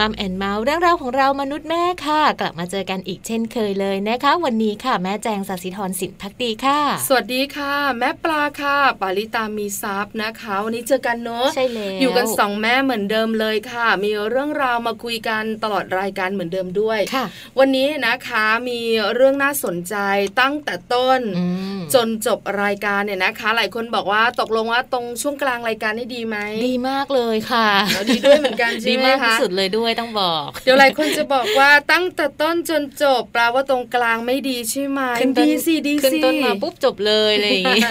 มัมแอนเมาส์เรื่องราวของเรามนุษย์แม่ค่ะ กลับมาเจอกันอีกเช่นเคยเลยนะคะ วันนี้ค่ะแม่แจงสัสิธรสินพักดีค่ะ สวัสดีค่ะ แม่ป ค่ะ ปาริตามีซับนะคะ วันนี้เจอกันเนอะใช่แล้วอยู่กันสองแม่เหมือนเดิมเลยค่ะ มีเรื่องราวมาคุยกันตลอดรายการเหมือนเดิมด้วยค่ะ วันนี้นะคะมีเรื่องน่าสนใจตั้งแต่ต้นอืมจนจบรายการเนี่ยนะคะ หลายคนบอกว่าตกลงว่าตรงช่วงกลางรายการนี่ดีไหมดีมากเลยค่ะแล้วดีด้วยเหมือนกันใช่ดีไหมมากคะที่สุดเลยด้วยต้องบอก เดี๋ยวหลายคนจะบอกว่าตั้งแต่ต้นจนจบแปลว่าตรงกลางไม่ดีใช่ไหมขึ้นต้นดีสิดีขึ้นสิต้นมาปุ๊บจบเลยอะไรอย่างงี้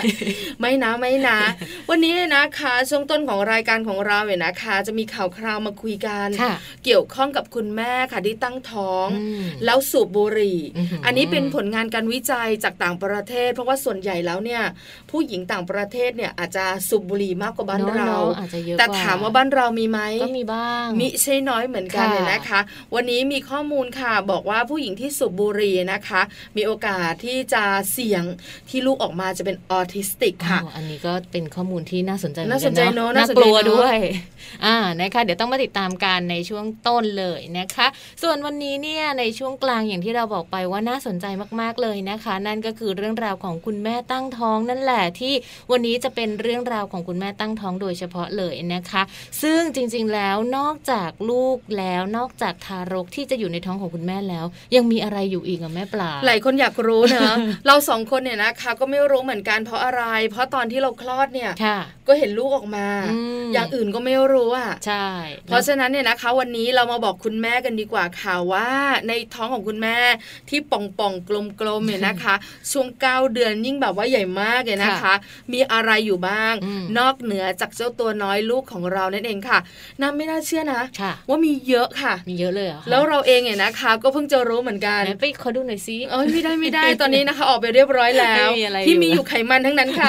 ไม่นะไม่นะ วันนี้เนี่ยนะคะช่วงต้นของรายการของเราเนี่ยนะคะ จะมีข่าวคราวมาคุยกันค่ะเกี่ยวข้องกับคุณแม่ค่ะที่ตั้งท้องอืมแล้วสูบบุหรี่อื้อหืออันนี้เป็นผลงานการวิจัยจากต่างประเทศ เพราะว่าส่วนใหญ่แล้วเนี่ยผู้หญิงต่างประเทศเนี่ยอาจจะสูบบุหรี่มากกว่าบ้านอะเราอะอาจจะเยอะแต่กถามว่าบ้านเรามีไหมก็มีบ้างมิใช่น้อยเหมือนกันค่ะเนี่ยนะคะ วันนี้มีข้อมูลค่ะบอกว่าผู้หญิงที่สูบบุหรี่นะคะ มีโอกาสที่จะเสี่ยงที่ลูกออกมาจะเป็นออทิสติกค่ะอ๋ออันนี้ก็เป็นข้อมูลที่น่าสนใจเหมือน่าสนใจกัเนอะน่าน่าสนกใจลัวเนอะด้วยอ่านะคะเดี๋ยวต้องมาติดตามกันในช่วงต้นเลยนะคะ ส่วนวันนี้เนี่ยในช่วงกลางอย่างที่เราบอกไปว่าน่าสนใจมากๆเลยนะคะ นั่นก็คือเรื่องราวของคุณแม่ตั้งท้องนั่นแหละที่วันนี้จะเป็นเรื่องราวของคุณแม่ตั้งท้องโดยเฉพาะเลยนะคะ ซึ่งจริงๆแล้วนอกจากลูกแล้วนอกจากทารกที่จะอยู่ในท้องของคุณแม่แล้ว ยังมีอะไรอยู่อีกอะแม่ปลาหลายคนอยากรู้นะเราสองคนเนี่ยนะคะก็ไม่รู้เหมือนกันเพราะอะไรเพราะตอนที่เราคลอดเนี่ยค่ะก็เห็นลูกออกมาอืมอย่างอื่นก็ไม่รู้อะใช่ เพราะฉะนั้นเนี่ยนะคะ วันนี้เรามาบอกคุณแม่กันดีกว่าค่ะว่า ในท้องของคุณแม่ที่ป่องป่องๆกลมๆเนี่ยนะคะ ช่วงเก้าเดือนยิ่งแบบว่าใหญ่มากเลยนะคะ มีอะไรอยู่บ้างอืมนอกเหนือจากเจ้าตัวน้อยลูกของเรานั่นเองค่ะน้าไม่น่าเชื่อนะค่ะว่ามีเยอะค่ะ มีเยอะเลยเหรอคะแล้วเราเองเนี่ยนะคะ ก็เพิ่งจะรู้เหมือนกันไหนไปขอดูหน่อยซิเอ้ยไม่ได้ไม่ได้ตอนนี้นะคะ ออกไปเรียบร้อยแล้วไม่มีอะไรที่อยู่มีอยู่ไขมันทั้งนั้นค่ะ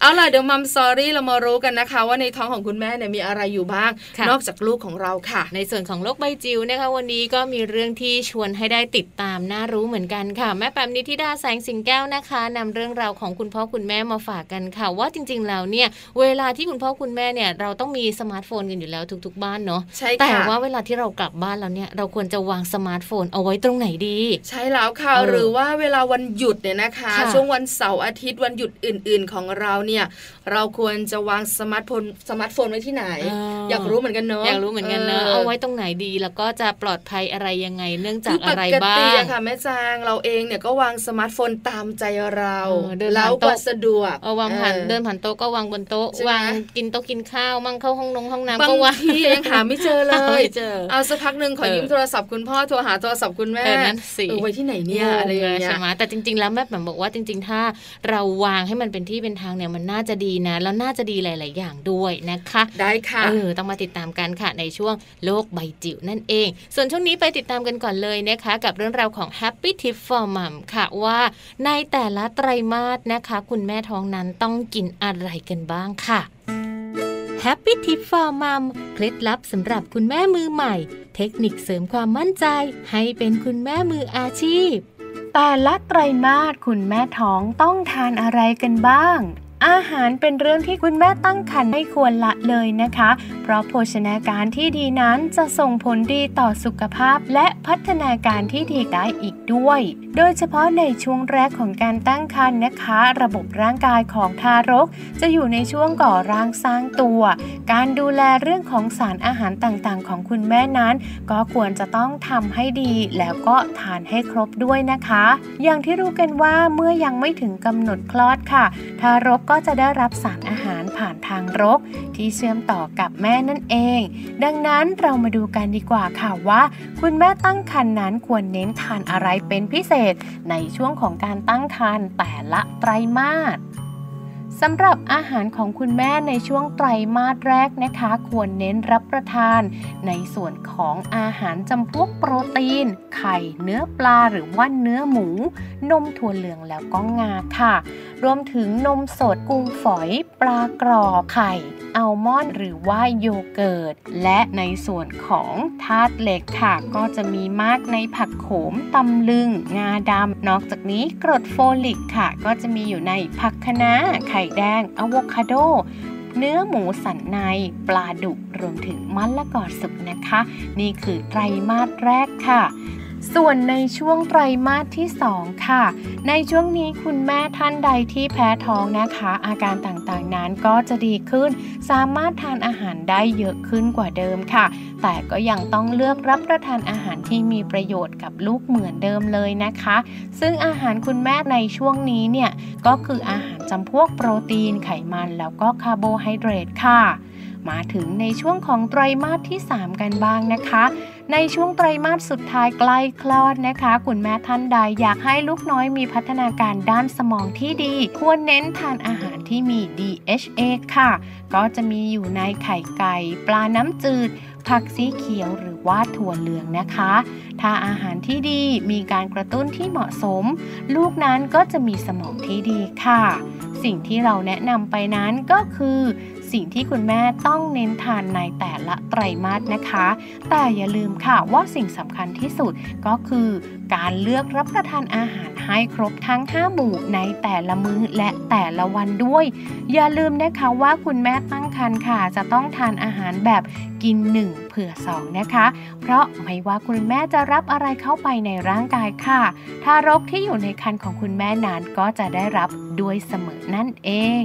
เอาล่ะเดี๋ยวมัมซอรี่เรามารู้กันนะคะ ว่าในท้องของคุณแม่เนี่ยมีอะไรอยู่บ้างค่ะนอกจากลูกของเราค่ะ ในส่วนของโลกใบจิ๋วนะคะวันนี้ก็มีเรื่องที่ชวนให้ได้ติดตามน่ารู้เหมือนกันค่ะ แม่แปมนิธิดาแสงสิงแก้วนะคะนำเรื่องราวของคุณพ่อคุณแม่มาฝากกันค่ะ ว่าจริง ๆ แล้วเนี่ย เวลาที่คุณพ่อคุณแม่เนี่ยเราต้องมีสมาร์ทโฟนกันอยู่แล้วทุก ๆ บ้านเนาะใช่แต่ค่ะว่าเวลาที่เรากลับบ้านแล้วเนี่ยเราควรจะวางสมาร์ทโฟนเอาไว้ตรงไหนดี ใช่แล้วค่ะเออหรือว่าเวลาวันหยุดเนี่ยนะคะค่ะช่วงวันเสาร์อาทิตย์วันหยุดอื่นๆของเราเนี่ยเราควรจะวางสมาร์ทโฟนสมาร์ทโฟนไว้ที่ไหน อยากรู้เหมือนกันเนอะอยากรู้เหมือนกันเนอะเอาไว้ตรงไหนดีแล้วก็จะปลอดภัยอะไรยังไง เนื่องจากอะไรบ้าคืปกติงอะค่ะแม่จางเราเองเนี่ยก็วางสมาร์ทโฟนตามใจเราเออเดินผ่านแล้วก็โต๊ะสะดวกเอาวางผ่านออเดินผ่านโต๊ะก็วางบนโต๊ะใช่ไหมวางกินโต๊ะกินข้าวมั่งเข้าห้องนงห้องน้ำบาก็งวางทียังหาไม่เจอเลยไม่เจอเอาสักพักหนึ่งขอเออยืมโทรศัพท์คุณพ่อโทรหาโทรศัพท์คุณแม่เออนั่นสิเออไว้ที่ไหนเนี่ยอะไรอย่างเงี้ยใช่ไหมแต่จริง ๆ แล้วแม่แปมบอกว่าจริง ๆ ถ้าเราวางให้มันเป็นที่เป็นทางเนี่ยมันน่าจะดีนะ แล้วน่าจะดีหลาย ๆ อย่างด้วยนะคะ ได้ค่ะเออต้องมาติดตามกันค่ะในช่วงโลกใบจิ๋วนั่นเอง ส่วนช่วงนี้ไปติดตามกันก่อนเลยนะคะ กับเรื่องราวของ Happy Tip for Mom ค่ะว่า ในแต่ละไตรมาสนะคะ คุณแม่ท้องนั้นต้องกินอะไรกันบ้างค่ะ Happy Tip for Mom เคล็ดลับสำหรับคุณแม่มือใหม่ เทคนิคเสริมความมั่นใจ ให้เป็นคุณแม่มืออาชีพ แต่ละไตรมาสคุณแม่ท้องต้องทานอะไรกันบ้าง อาหารเป็นเรื่องที่คุณแม่ตั้งครรภ์ไม่ควรละเลยนะคะ เพราะโภชนาการที่ดีนั้นจะส่งผลดีต่อสุขภาพและพัฒนาการที่ดีได้อีกด้วย โดยเฉพาะในช่วงแรกของการตั้งครรภ์นะคะ ระบบร่างกายของทารก จะอยู่ในช่วงก่อร่างสร้างตัว การดูแลเรื่องของสารอาหารต่างๆ ของคุณแม่นั้น ก็ควรจะต้องทำให้ดีแล้วก็ทานให้ครบด้วยนะคะ อย่างที่รู้กันว่าเมื่อยังไม่ถึงกำหนดคลอดค่ะ ทารกก็จะได้รับสารอาหารผ่านทางรก ที่เชื่อมต่อกับแม่นั่นเอง ดังนั้นเรามาดูกันดีกว่าค่ะว่า คุณแม่ตั้งครรภ์นั้นควรเน้นทานอะไรเป็นพิเศษในช่วงของการตั้งครรภ์แต่ละไตรมาส สำหรับอาหารของคุณแม่ในช่วงไตรมาสแรกนะคะ ควรเน้นรับประทาน ในส่วนของอาหารจำพวกโปรตีน ไข่ เนื้อปลาหรือว่าเนื้อหมู นมถั่วเหลืองแล้วก็งาค่ะ รวมถึงนมสดกุ้งฝอย ปลากรอบไข่อัลมอนด์หรือว่าโยเกิร์ต และในส่วนของธาตุเหล็กค่ะ ก็จะมีมากในผักโขมตำลึง งาดำนอกจากนี้กรดโฟลิกค่ะ ก็จะมีอยู่ในผักคะน้าไข่แดงอะโวคาโด เนื้อหมูสันใน ปลาดุกรวมถึงมันละกอสุกนะคะ นี่คือไตรมาสแรกค่ะ ส่วนในช่วงไตรมาสที่ 2 ค่ะ ในช่วงนี้คุณแม่ท่านใดที่แพ้ท้องนะคะ อาการต่างๆนั้นก็จะดีขึ้น สามารถทานอาหารได้เยอะขึ้นกว่าเดิมค่ะ แต่ก็ยังต้องเลือกรับประทานอาหารที่มีประโยชน์กับลูกเหมือนเดิมเลยนะคะ ซึ่งอาหารคุณแม่ในช่วงนี้เนี่ยก็คืออาหารจำพวกโปรตีนไขมันแล้วก็คาร์โบไฮเดรตค่ะ มาถึงในช่วงของไตรมาสที่ 3 กันบ้างนะคะ ในช่วงไตรมาสสุดท้ายใกล้คลอดนะคะ คุณแม่ท่านใดอยากให้ลูกน้อยมีพัฒนาการด้านสมองที่ดี ควรเน้นทานอาหารที่มี DHA ค่ะ ก็จะมีอยู่ในไข่ไก่ ปลาน้ำจืด ผักสีเขียวหรือว่าถั่วเหลืองนะคะ ถ้าอาหารที่ดีมีการกระตุ้นที่เหมาะสม ลูกนั้นก็จะมีสมองที่ดีค่ะ สิ่งที่เราแนะนำไปนั้นก็คือ สิ่งที่คุณแม่ต้องเน้นทานในแต่ละไตรมาสนะคะ แต่อย่าลืมค่ะว่าสิ่งสำคัญที่สุดก็คือการเลือกรับประทานอาหารให้ครบทั้ง 5 หมู่ในแต่ละมื้อและแต่ละวันด้วย อย่าลืมนะคะว่าคุณแม่ตั้งครรภ์ค่ะ จะต้องทานอาหารแบบกิน 1 เผื่อ 2 นะคะ เพราะไม่ว่าคุณแม่จะรับอะไรเข้าไปในร่างกายค่ะ ทารกที่อยู่ในครรภ์ของคุณแม่นั้นก็จะได้รับด้วยเสมอนั่นเอง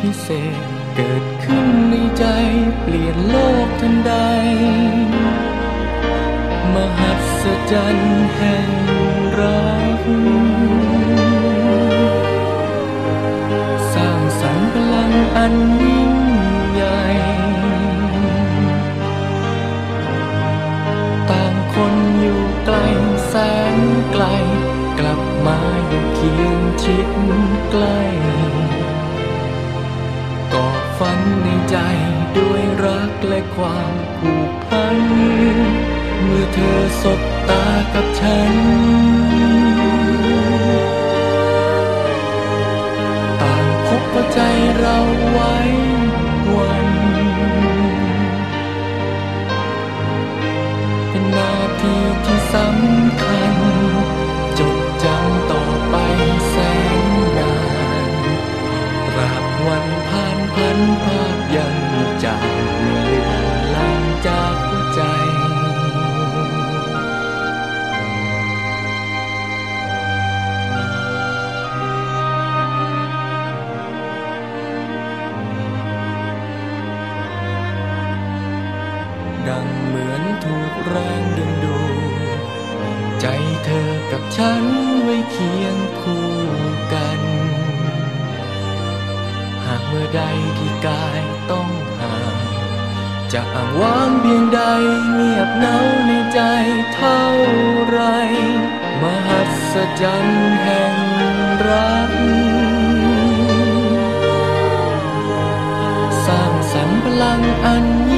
พิเศษเกิดขึ้นในใจเปลี่ยนโลกทันใด มหัศจรรย์แห่งรัก สร้างสรรค์พลังอันยิ่งใหญ่ ต่างคนอยู่ไกลแสนไกล กลับมาอยู่เคียงชิดใกล้ ฝันในใจด้วยรักและความผูกพัน เมื่อเธอสบตากับฉัน ต่างพบว่าใจเราไว้ กับฉันไว้เคียงคู่กัน หากเมื่อใดที่กายต้องห่างจะอ้างว้างเพียงใดเงียบเงาในใจเท่าไร มหัศจรรย์แห่งรัก สร้างสรรค์พลังอันยิ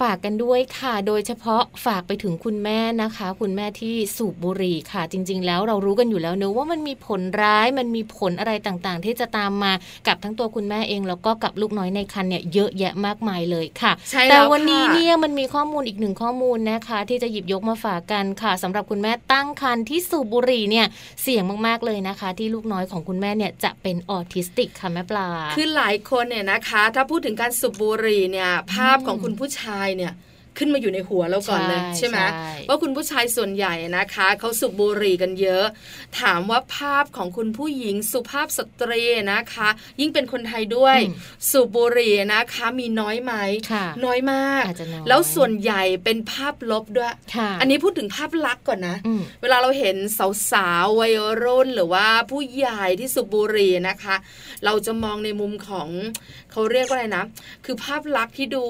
ฝากกันด้วยค่ะ โดยเฉพาะฝากไปถึงคุณแม่นะคะ คุณแม่ที่สูบบุหรี่ค่ะ จริง ๆ แล้วเรารู้กันอยู่แล้วเนอะว่ามันมีผลร้ายมันมีผลอะไรต่างๆ ที่จะตามมากับทั้งตัวคุณแม่เอง แล้วก็กับลูกน้อยในครรภ์เนี่ยเยอะแยะมากมายเลยค่ะใช่แต่แล้ววันนี้ค่ะเนี่ยมันมีข้อมูลอีกหนึ่งข้อมูลนะคะ ที่จะหยิบยกมาฝากกันค่ะสำหรับคุณแม่ตั้งครรภ์ที่สูบบุหรี่เนี่ยเสี่ยงมากๆเลยนะคะ ที่ลูกน้อยของคุณแม่เนี่ยจะเป็นออทิสติกค่ะแม่ปลาคือหลายคนเนี่ยนะคะ ถ้าพูดถึงการสูบบุหรี่เนี่ยภาพของคุณผู้ชายเนี่ยขึ้นมาอยู่ในหัวเราก่อนเลยใช่ใช่ไหมใช่ว่าคุณผู้ชายส่วนใหญ่นะคะเขาสูบบุหรี่กันเยอะ ถามว่าภาพของคุณผู้หญิงสุภาพสตรีนะคะ ยิ่งเป็นคนไทยด้วยอืมสูบบุหรี่นะคะมีน้อยไหมค่ะน้อยมากอาจจะน้อยแล้วส่วนใหญ่เป็นภาพลบด้วยค่ะอันนี้พูดถึงภาพลักษณ์ก่อนนะอืมเวลาเราเห็นสาวๆวัยรุ่นหรือว่าผู้ใหญ่ที่สูบบุหรี่นะคะ เราจะมองในมุมของ เขาเรียกว่าอะไรนะ คือภาพลักษณ์ที่ดู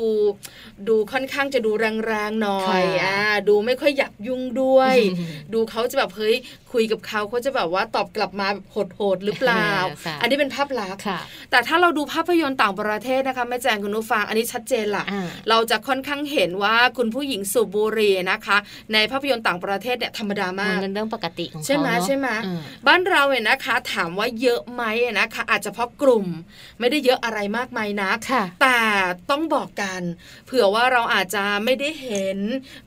ดูค่อนข้างจะดูแรงๆหน่อยค่ะอ่าดูไม่ค่อยอยากยุ่งด้วยอืมดูเขาจะแบบเฮ้ยคุยกับเขาเขาจะแบบว่าตอบกลับมาแบบโหดๆหรือเปล่าค่ะอันนี้เป็นภาพลักษณ์ค่ะแต่ถ้าเราดูภาพยนตร์ต่างประเทศนะคะแม่แจงคุณนุฟังอันนี้ชัดเจนละอ่าเราจะค่อนข้างเห็นว่าคุณผู้หญิงสูบบุหรี่นะคะ ในภาพยนตร์ต่างประเทศเนี่ยธรรมดามัมากนเป็นเรื่องปกติของเขาใช่ไหมเนอะใช่ไหมอืบ้านเราเนี่ยนะคะ ถามว่าเยอะไหมนะคะ อาจจะเพราะกลุ่มไม่ได้เยอะอะไรมากมายนักค่ะแต่ต้องบอกกัน เผื่อว่าเราอาจจะไม่ได้เห็น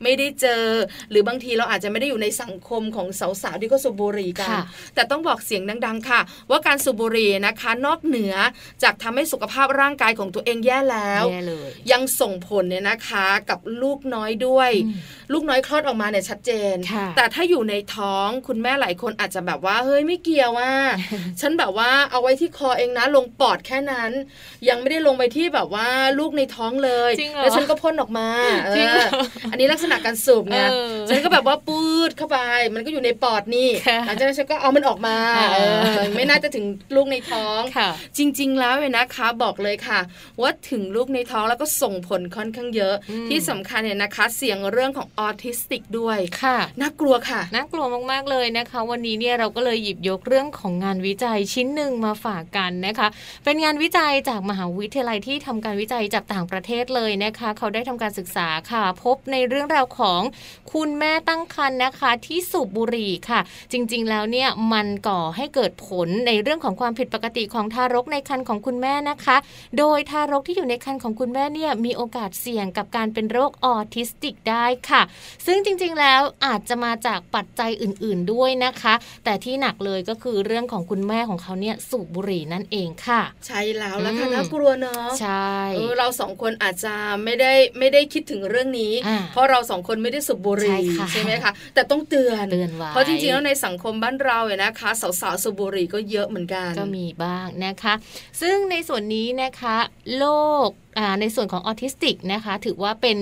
ไม่ได้เจอ หรือบางทีเราอาจจะไม่ได้อยู่ในสังคมของสาวๆที่เขาสูบบุหรี่กันค่ะแต่ต้องบอกเสียงดัง ๆ ค่ะ ว่าการสูบบุหรี่นะคะ นอกเหนือจากทำให้สุขภาพร่างกายของตัวเองแย่แล้วแย่เลยยังส่งผลเนี่ยนะคะกับลูกน้อยด้วยอืมลูกน้อยคลอดออกมาเนี่ยชัดเจนค่ะแต่ถ้าอยู่ในท้องคุณแม่หลายคนอาจจะแบบว่าเฮ้ยไม่เกี่ยวว่าฉันแบบว่าเอาไว้ที่คอเองนะลงปอดแค่นั้น ยังไม่ได้ลงไปที่แบบว่าลูกในท้องเลยจริงเหรอแล้วฉันก็พ่นออกมาเอจริงเหรอออันนี้ลักษณะการสูบไงเออฉันก็แบบว่าปืดเข้าไป มันก็อยู่ในปอดนี่ค่ะหลังจากนั้นฉันก็เอามันออกมาอ่าเออไม่น่าจะถึงลูกในท้องค่ะจริง ๆ แล้วเนี่ยนะคะ บอกเลยค่ะว่าถึงลูกในท้องแล้วก็ส่งผลค่อนข้างเยอะอืมที่สำคัญเนี่ยนะคะ เสี่ยงเรื่องของออทิสติกด้วยค่ะน่ากลัวค่ะน่ากลัวมากๆเลยนะคะ วันนี้เนี่ยเราก็เลยหยิบยกเรื่องของงานวิจัยชิ้นหนึ่งมาฝากกันนะคะ เป็นงานวิจัยจากมหาวิทยาลัยที่ทำการวิจัยจากต่างประเทศเลยนะคะ เขาได้ทำการศึกษาค่ะ พบในเรื่องราวของคุณแม่ตั้งครรภ์นะคะที่สูบบุหรี่ค่ะ จริงๆแล้วเนี่ยมันก่อให้เกิดผลในเรื่องของความผิดปกติของทารกในครรภ์ของคุณแม่นะคะ โดยทารกที่อยู่ในครรภ์ของคุณแม่เนี่ยมีโอกาสเสี่ยงกับการเป็นโรคออทิสติกได้ค่ะ ซึ่งจริงๆแล้วอาจจะมาจากปัจจัยอื่น ๆด้วยนะคะ แต่ที่หนักเลยก็คือเรื่องของคุณแม่ของเขาเนี่ยสูบบุหรี่นั่นเองค่ะ ใช่แล้วแล้วค่ะอืมน่ากลัวเนาะใช่เออเราสองคนอาจจะไม่ได้ไม่ได้คิดถึงเรื่องนี้อ่าเพราะเราสองคนไม่ได้สูบบุหรี่ใช่ค่ะใช่ไหมคะแต่ต้องเตือนเตือนไว้เพราะจริงๆแล้วในสังคมบ้านเราเนี่ยนะคะสาวๆสูบบุหรี่ก็เยอะเหมือนกันก็มีบ้างนะคะ ซึ่งในส่วนนี้นะคะโรคอ่า ในส่วนของออทิสติกนะคะ ถือว่าเป็น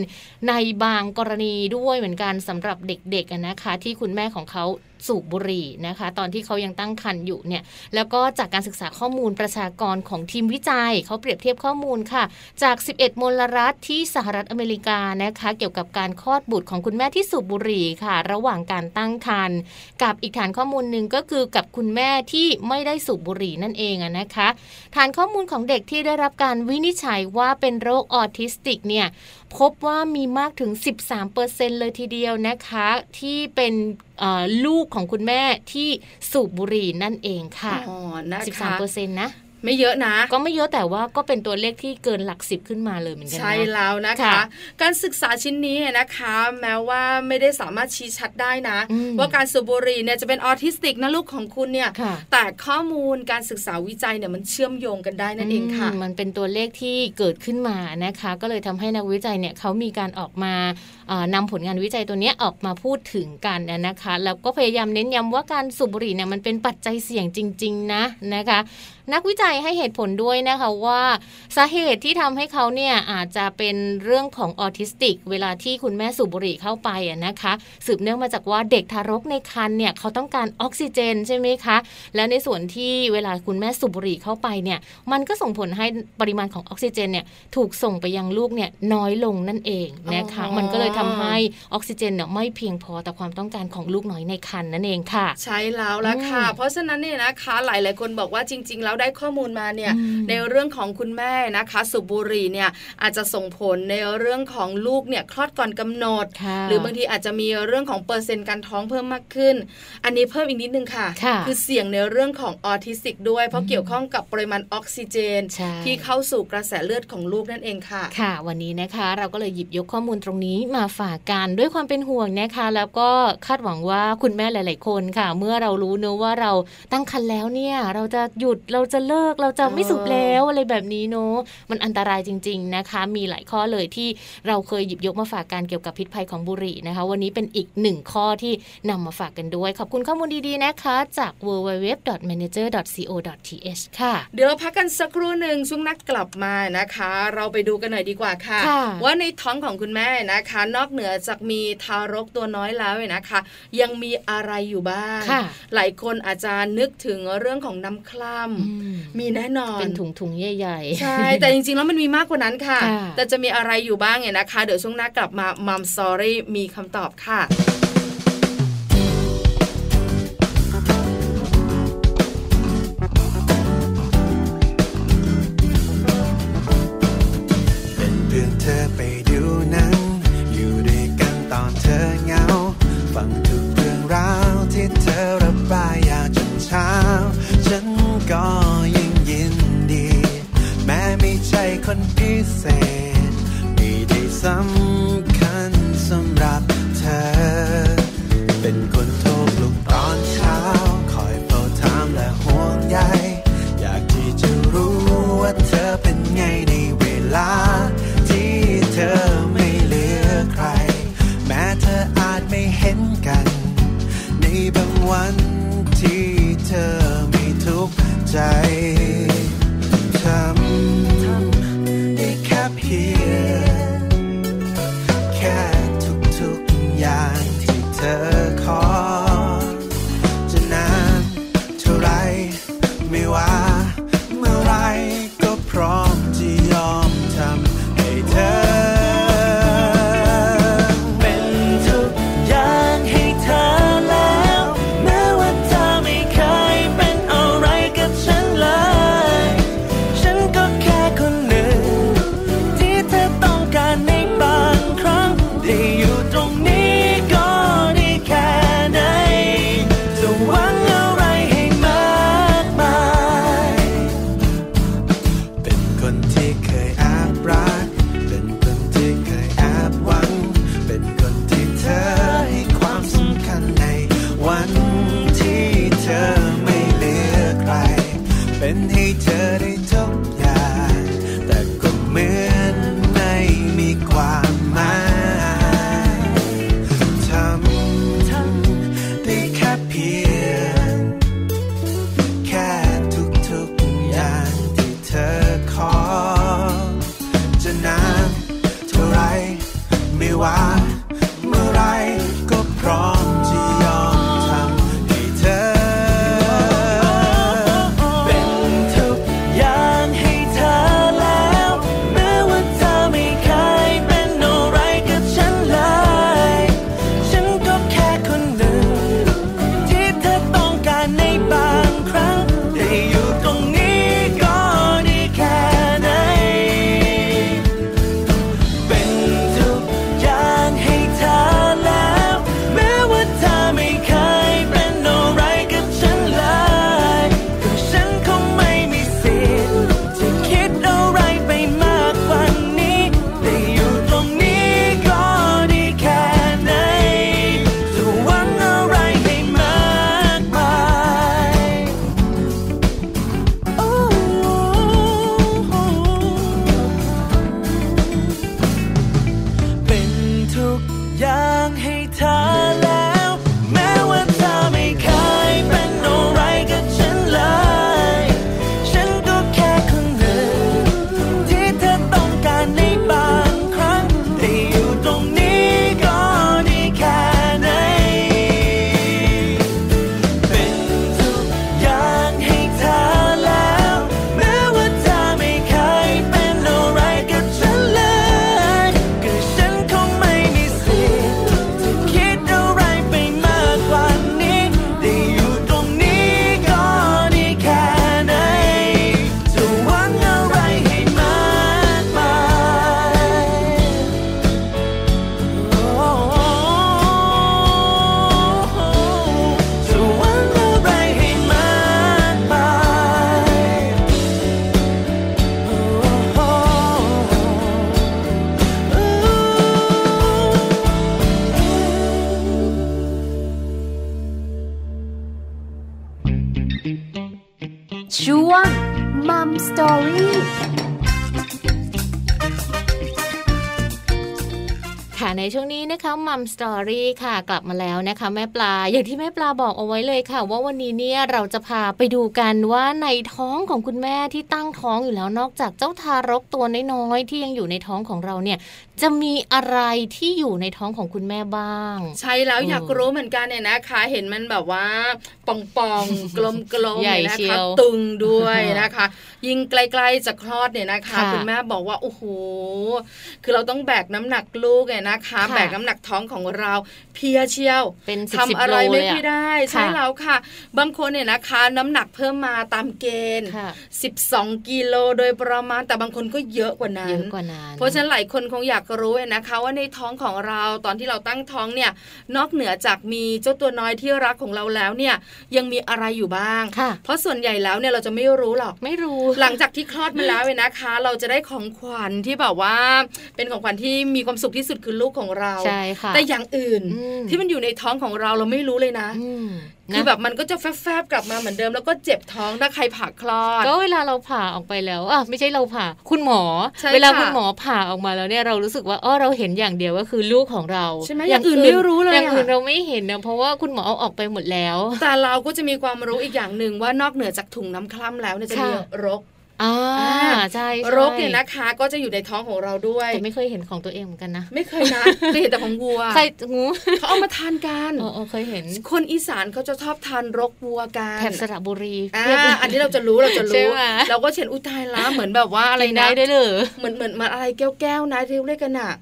ในบางกรณีด้วยเหมือนกันสำหรับเด็กๆนะคะ ที่คุณแม่ของเขาสูบบุหรี่นะคะ ตอนที่เขายังตั้งครรภ์อยู่เนี่ยแล้วก็จากการศึกษาข้อมูลประชากรของทีมวิจัย เขาเปรียบเทียบข้อมูลค่ะ จาก 11 มลรัฐที่สหรัฐอเมริกานะคะ เกี่ยวกับการคลอดบุตรของคุณแม่ที่สูบบุหรี่ค่ะ ระหว่างการตั้งครรภ์กับอีกฐานข้อมูลหนึ่งก็คือกับคุณแม่ที่ไม่ได้สูบบุหรี่นั่นเองนะคะ ฐานข้อมูลของเด็กที่ได้รับการวินิจฉัยว่าเป็นโรคออทิสติกเนี่ยพบว่ามีมากถึง 13%เลยทีเดียวนะคะ ที่เป็นเอ่อลูกของคุณแม่ที่สูบบุหรี่นั่นเองค่ะอ๋อนะคะ13%นะแไม่เยอะนะ ก็ไม่เยอะแต่ว่าก็เป็นตัวเลขที่เกินหลักสิบขึ้นมาเลยเหมือนกันนะใช่แล้วนะคะค่ะการศึกษาชิ้นนี้นะคะ แม้ว่าไม่ได้สามารถชี้ชัดได้นะอืมว่าการสูบบุหรี่เนี่ยจะเป็นออทิสติกนะลูกของคุณเนี่ยค่ะแต่ข้อมูลการศึกษาวิจัยเนี่ยมันเชื่อมโยงกันได้นั่นเองค่ะมมันเป็นตัวเลขที่เกิดขึ้นมานะคะ ก็เลยทำให้นักวิจัยเนี่ยเขามีการออกมาเอ่อนำผลงานวิจัยตัวเนี้ยออกมาพูดถึงกันนะคะ แล้วก็พยายามเน้นย้ำว่าการสูบบุหรี่เนี่ยมันเป็นปัจจัยเสี่ยงจริง ๆ นะนะคะ นักวิจัยให้เหตุผลด้วยนะคะว่า สาเหตุที่ทำให้เขาเนี่ยอาจจะเป็นเรื่องของออทิสติก เวลาที่คุณแม่สูบบุหรี่เข้าไปอะนะคะ สืบเนื่องมาจากว่าเด็กทารกในครรภ์เนี่ยเขาต้องการออกซิเจนใช่ไหมคะ แล้วในส่วนที่เวลาคุณแม่สูบบุหรี่เข้าไปเนี่ยมันก็ส่งผลให้ปริมาณของออกซิเจนเนี่ยถูกส่งไปยังลูกเนี่ยน้อยลงนั่นเองนะคะอ๋อมันก็เลยทำให้ออกซิเจนเนี่ยไม่เพียงพอต่อความต้องการของลูกน้อยในครรภ์นั่นเองค่ะ ใช่แล้วละค่ะอืมเพราะฉะนั้นเนี่ยนะคะหลายๆคนบอกว่าจริง ๆ แล้วได้ข้อมูลมาเนี่ยอืมในเรื่องของคุณแม่นะคะสูบบุหรี่เนี่ยอาจจะส่งผลในเรื่องของลูกเนี่ยคลอดก่อนกำหนดค่ะหรือบางทีอาจจะมีเรื่องของเปอร์เซ็นต์การท้องเพิ่มมากขึ้น อันนี้เพิ่มอีกนิดนึงค่ะค่ะอเสี่ยงในเรื่องของออทิสติกด้วย เพราะเกี่ยวข้องกับปริมาณออกซิเจนใช่ที่เข้าสู่กระแสเลือดของลูกนั่นเองค่ะ ค่ะ วันนี้นะคะ เราก็เลยหยิบยกข้อมูลตรงนี้มาฝากกันด้วยความเป็นห่วงนะคะ แล้วก็คาดหวังว่าคุณแม่หลาย ๆ คนค่ะ เมื่อเรารู้เนอะว่าเราตั้งครรภ์แล้วเนี่ยเราจะหยุดเราจะเลิกเราจะไม่สูบแล้วอะไรแบบนี้เนอะมันอันตรายจริง ๆนะคะ มีหลายข้อเลยที่เราเคยหยิบยกมาฝากกันเกี่ยวกับพิษภัยของบุหรี่นะคะ วันนี้เป็นอีกหนึ่งข้อที่นำมาฝากกันด้วย ขอบคุณข้อมูลดีๆนะคะ จาก www.manager.co.th ค่ะ เดี๋ยวเราพักกันสักครู่หนึ่งช่วงนักกลับมานะคะ เราไปดูกันหน่อยดีกว่าค่ะค่ะว่าในท้องของคุณแม่นะคะ นอกเหนือจากมีทารกตัวน้อยแล้วเนี่ยนะคะ ยังมีอะไรอยู่บ้างค่ะหลายคนอาจจะนึกถึงเรื่องของน้ำคล่ำมีแน่นอน เป็นถุงๆใหญ่ๆ ใช่ แต่จริงๆ แล้วมันมีมากกว่านั้นค่ะค่ะ แต่จะมีอะไรอยู่บ้างเนี่ยนะคะ เดี๋ยวช่วงหน้ากลับมามัมซอรี่มีคำตอบค่ะ สตอรี่ค่ะ กลับมาแล้วนะคะ แม่ปลาอย่างที่แม่ปลาบอกเอาไว้เลยค่ะ ว่าวันนี้เนี่ยเราจะพาไปดูกันว่าในท้องของคุณแม่ที่ตั้งท้องอยู่แล้วนอกจากเจ้าทารกตัวน้อยๆที่ยังอยู่ในท้องของเราเนี่ย จะมีอะไรที่อยู่ในท้องของคุณแม่บ้าง ใช่แล้วอืมอยากรู้เหมือนกันเนี่ยนะคะ เห็นมันแบบว่าปองปองๆกลมกลมใหญ่เนี่ยนะเชีคะยวตึงด้วยนะคะ ยิ่งใกล้ๆจะคลอดเนี่ยนะคะค่ะคุณแม่บอกว่าโอ้โหคือเราต้องแบกน้ำหนักลูกเนี่ยนะคะค่ะแบกน้ำหนักท้องของเราเพลียเชียวเป็นสิบทำสิบอะไรโลไม่เลยค่อยอะได้ใช่ค่ะแล้วค่ะ บางคนเนี่ยนะคะ น้ำหนักเพิ่มมาตามเกณฑ์ค่ะ12 กิโลโดยประมาณแต่บางคนก็เยอะกว่านั้เยนอะกว่านั้นเพราะฉะนั้นหลายคนคงอยากรู้นะคะว่าในท้องของเราตอนที่เราตั้งท้องเนี่ยนอกเหนือจากมีเจ้าตัวน้อยที่รักของเราแล้วเนี่ยยังมีอะไรอยู่บ้างค่ะเพราะส่วนใหญ่แล้วเนี่ยเราจะไม่รู้หรอกไม่รู้ หลังจากที่คลอดมาแล้วเนี่ยนะคะ เราจะได้ของขวัญที่แบบว่า เป็นของขวัญที่มีความสุขที่สุดคือลูกของเราใช่ค่ะแต่อย่างอื่นอืมที่มันอยู่ในท้องของเราเราไม่รู้เลยนะอืม คือนะแบบมันก็จะแฟบๆกลับมาเหมือนเดิม แล้วก็เจ็บท้องถ้าใครผ่าคลอด ก็เวลาเราผ่าออกไปแล้วอะไม่ใช่เราผ่า คุณหมอใช่เวลาค่ะคุณหมอผ่าออกมาแล้วเนี่ยเรารู้สึกว่าอ๋อเราเห็นอย่างเดียวก็คือลูกของเราใช่ไหมอย่างอื่นไม่รู้เลยอย่างอื่นอะเราไม่เห็นนะเพราะว่าคุณหมอเอาออกไปหมดแล้ว แต่เราก็จะมีความรู้อีกอย่างหนึ่งว่านอกเหนือจากถุงน้ำคร่ำแล้วเนี่ยจะมีค่ะรก อ่าอ่าใช่ใช่รกเนี่ยนะคะ ก็จะอยู่ในท้องของเราด้วยแต่ไม่เคยเห็นของตัวเองเหมือนกันนะ ไม่เคยนะเคยเห็นแต่ของวัวใครงูเขาเอามาทานกันเออเออเคยเห็น คนอีสานเขาจะชอบทานรกวัวกันแถบสระบุรีอ่าเพียบเลยอันนี้เราจะรู้เราจะใช่รู้ไหมเราก็เช่นอุทายละเหมือนแบบว่าอะไรกินนะได้ด้วยเหรอเหมือนเหมือนเหมันอะไรแก้วแก้วๆนะที่เรียกกันอะ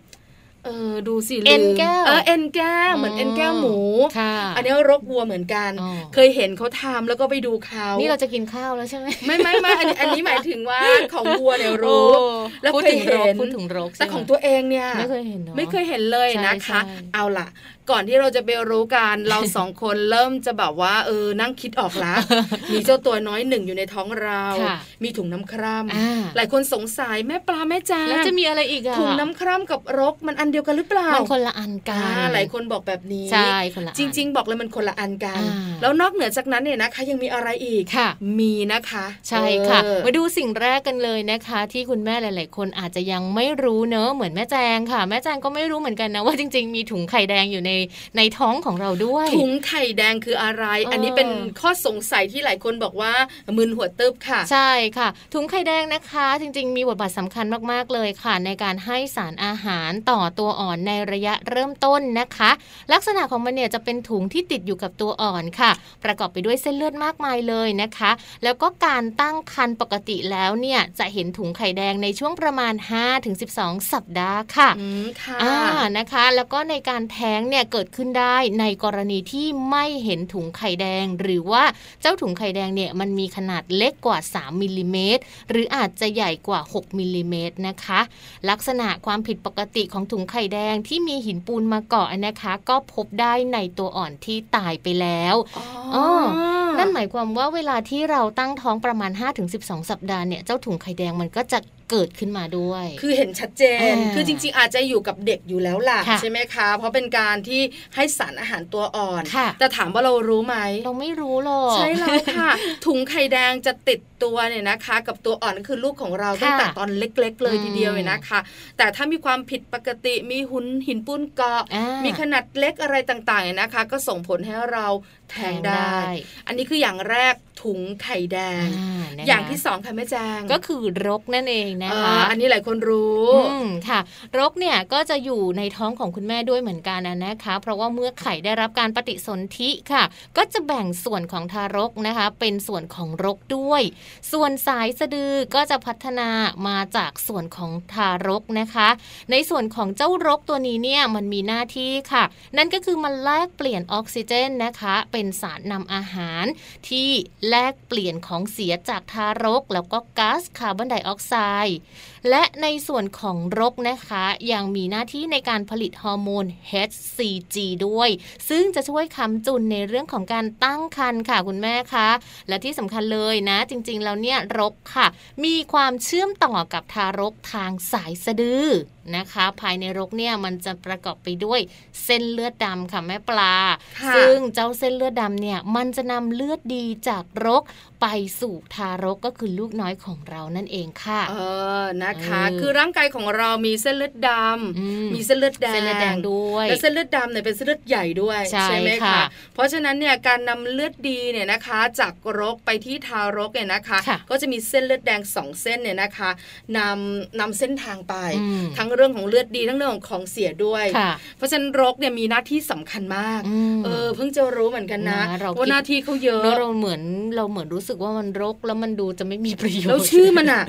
เออดูสิเอ็นลืมแก้วเออเอ็นแก้วเหมือนเอ็นแก้วหมูค่ะอันนี้รกวัวเหมือนกันอ๋อเคยเห็นเขาทำแล้วก็ไปดูเขานี่เราจะกินข้าวแล้วใช่ไหมไม่ไม่ไม่อันนี้อันนี้หมายถึงว่าของวัวเนี่ยรู้โอ้แล้วพูดเคยถึงรกเห็นพูดถึงรกแต่ใช่ไหมของตัวเองเนี่ยไม่เคยเห็นเนอะไม่เคยเห็นเลยนะคะใช่ใช่เอาล่ะ ก่อนที่เราจะไปรู้กันเราสองคนเริ่มจะแบบว่าเออนั่งคิดออกละมีเจ้าตัวน้อยหนึ่งอยู่ในท้องเราค่ะมีถุงน้ำคร่อ่าำหลายคนสงสัยแม่ปลาแม่จางแล้วจะมีอะไรอีกอะถุงน้ำคร่ำกับรกมันอันเดียวกันหรือเปล่ามันคนละอันกัอ่านหลายคนบอกแบบนี้ใช่คนละอันจริง ๆ บอกเลยมันคนละอันกันอ่าแล้วนอกเหนือจากนั้นเนี่ยนะคะ ยังมีอะไรอีกค่ะมีนะคะ ใช่ค่ะเออมาดูสิ่งแรกกันเลยนะคะ ที่คุณแม่หลาย ๆ คนอาจจะยังไม่รู้เนอะเหมือนแม่แจงค่ะ แม่แจงก็ไม่รู้เหมือนกันนะว่าจริง ๆ มีถุงไข่แดงอยู่ในในท้องของเราด้วยถุงไข่แดงคืออะไรเอออัอันนี้เป็นข้อสงสัยที่หลายคนบอกว่ามึนหัวตึบค่ะ ใช่ค่ะ ถุงไข่แดงนะคะ จริง ๆ มีบทบาทสำคัญมากๆเลยค่ะ ในการให้สารอาหารต่อตัวอ่อนในระยะเริ่มต้นนะคะ ลักษณะของมันเนี่ยจะเป็นถุงที่ติดอยู่กับตัวอ่อนค่ะ ประกอบไปด้วยเส้นเลือดมากมายเลยนะคะ แล้วก็การตั้งครรภ์ปกติแล้วเนี่ยจะเห็นถุงไข่แดงในช่วงประมาณ 5-12 สัปดาห์ค่ะอืมค่ะอ่านะคะ แล้วก็ในการแท้งเนี่ยเกิดขึ้นได้ในกรณีที่ไม่เห็นถุงไข่แดง หรือว่าเจ้าถุงไข่แดงเนี่ยมันมีขนาดเล็กกว่า 3มิลลิเมตรหรืออาจจะใหญ่กว่า 6มิลลิเมตรนะคะ ลักษณะความผิดปกติของถุงไข่แดงที่มีหินปูนมาเกาะนะคะ ก็พบได้ในตัวอ่อนที่ตายไปแล้วอ๋อนั่นหมายความว่าเวลาที่เราตั้งท้องประมาณ 5-12 สัปดาห์เนี่ยเจ้าถุงไข่แดงมันก็จะเกิดขึ้นมาด้วย คือเห็นชัดเจนอ่าคือจริง ๆ อาจจะอยู่กับเด็กอยู่แล้วล่ะค่ะใช่ไหมคะ เพราะเป็นการที่ให้สารอาหารตัวอ่อนค่ะแต่ถามว่าเรารู้ไหม เราไม่รู้หรอก ใช่แล้วค่ะ ถุงไข่แดงจะติดตัวเนี่ยนะคะ กับตัวอ่อนก็คือลูกของเราค่ะตั้งแต่ตอนเล็ก ๆ เลยอืมทีเดียวเนี่ยนะคะ แต่ถ้ามีความผิดปกติมีหุนหินปุ้นเกาะอ่ามีขนาดเล็กอะไรต่างๆเนี่ยนะคะ ก็ส่งผลให้เรา แทงได้ อันนี้คืออย่างแรกถุงไข่แดงอ่านะคะอย่างที่สองค่ะแม่แจงก็คือรกนั่นเองนะอ่าคะ อันนี้หลายคนรู้อืมค่ะ รกเนี่ยก็จะอยู่ในท้องของคุณแม่ด้วยเหมือนกันนะนะคะ เพราะว่าเมื่อไข่ได้รับการปฏิสนธิค่ะ ก็จะแบ่งส่วนของทารกนะคะ เป็นส่วนของรกด้วย ส่วนสายสะดือก็จะพัฒนามาจากส่วนของทารกนะคะ ในส่วนของเจ้ารกตัวนี้เนี่ยมันมีหน้าที่ค่ะ นั่นก็คือมันแลกเปลี่ยนออกซิเจนนะคะ เป็นสารนำอาหาร ที่แลกเปลี่ยนของเสียจากทารก แล้วก็ก๊าซคาร์บอนไดออกไซด์ และในส่วนของรกนะคะ ยังมีหน้าที่ในการผลิตฮอร์โมน HCG ด้วย ซึ่งจะช่วยค้ำจุนในเรื่องของการตั้งครรภ์ค่ะคุณแม่คะและที่สำคัญเลยนะ จริงๆแล้วเนี่ยรกค่ะ มีความเชื่อมต่อกับทารกทางสายสะดือนะคะ ภายในรกเนี่ยมันจะประกอบไปด้วยเส้นเลือดดำค่ะแม่ปลาค่ะซึ่งเจ้าเส้นเลือดดำเนี่ยมันจะนำเลือดดีจากรกไปสู่ทารกก็คือลูกน้อยของเรานั่นเองค่ะ เออนะคะเออคือร่างกายของเรามีเส้นเลือดดอืมำมีเส้นเลือดแดงเส้นเลือดแดงด้วยและเส้นเลือดดำเนี่ยเป็นเส้นเลือดใหญ่ด้วยใช่ไหมค่ะคะเพราะฉะนั้นเนี่ยการนำเลือดดีเนี่ยนะคะ จากรกไปที่ทารกเนี่ยนะคะค่ะก็จะมีเส้นเลือดแดงสองเส้นเนี่ยนะคะนำนำเส้นทางไปอืมทั้งเรื่องของเลือดดีทั้งเรื่องของของเสียด้วยค่ะเพราะฉะนั้นรกเนี่ยมีหน้าที่สำคัญมากอืมเออเพิ่งจะรู้เหมือนกันนะนะเราคิดว่าหน้าที่เขาเยอะแล้วเราเหมือนเราเหมือนรู้สึกว่ามันรกแล้วมันดูจะไม่มีประโยชน์แล้วชื่อมันอะ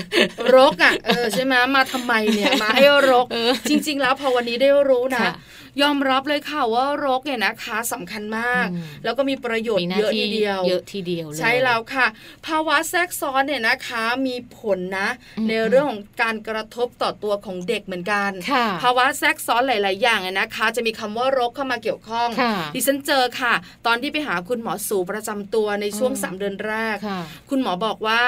รกอะเออใช่ไหมมาทำไมเนี่ยมาให้รกเออจริง ๆ แล้วพอวันนี้ได้รู้นะค่ะยอมรับเลยค่ะว่ารกเนี่ยนะคะสำคัญมากอืมแล้วก็มีประโยชมีน์หน้าเยอะที่ทีเดียวเยอะทีเดียวเลยใช่แล้วค่ะ ภาวะแทรกซ้อนเนี่ยนะคะมีผลนะอืมในเรื่องของการกระทบต่อตัวของเด็กเหมือนกันค่ะภาวะแทรกซ้อนหลาย ๆ อย่างอะนะคะ จะมีคำว่ารกเข้ามาเกี่ยวข้องค่ะดิฉันเจอค่ะ ตอนที่ไปหาคุณหมอสูประจำตัวในช่วงอืมสามเดือนแรกค่ะคุณหมอบอกว่า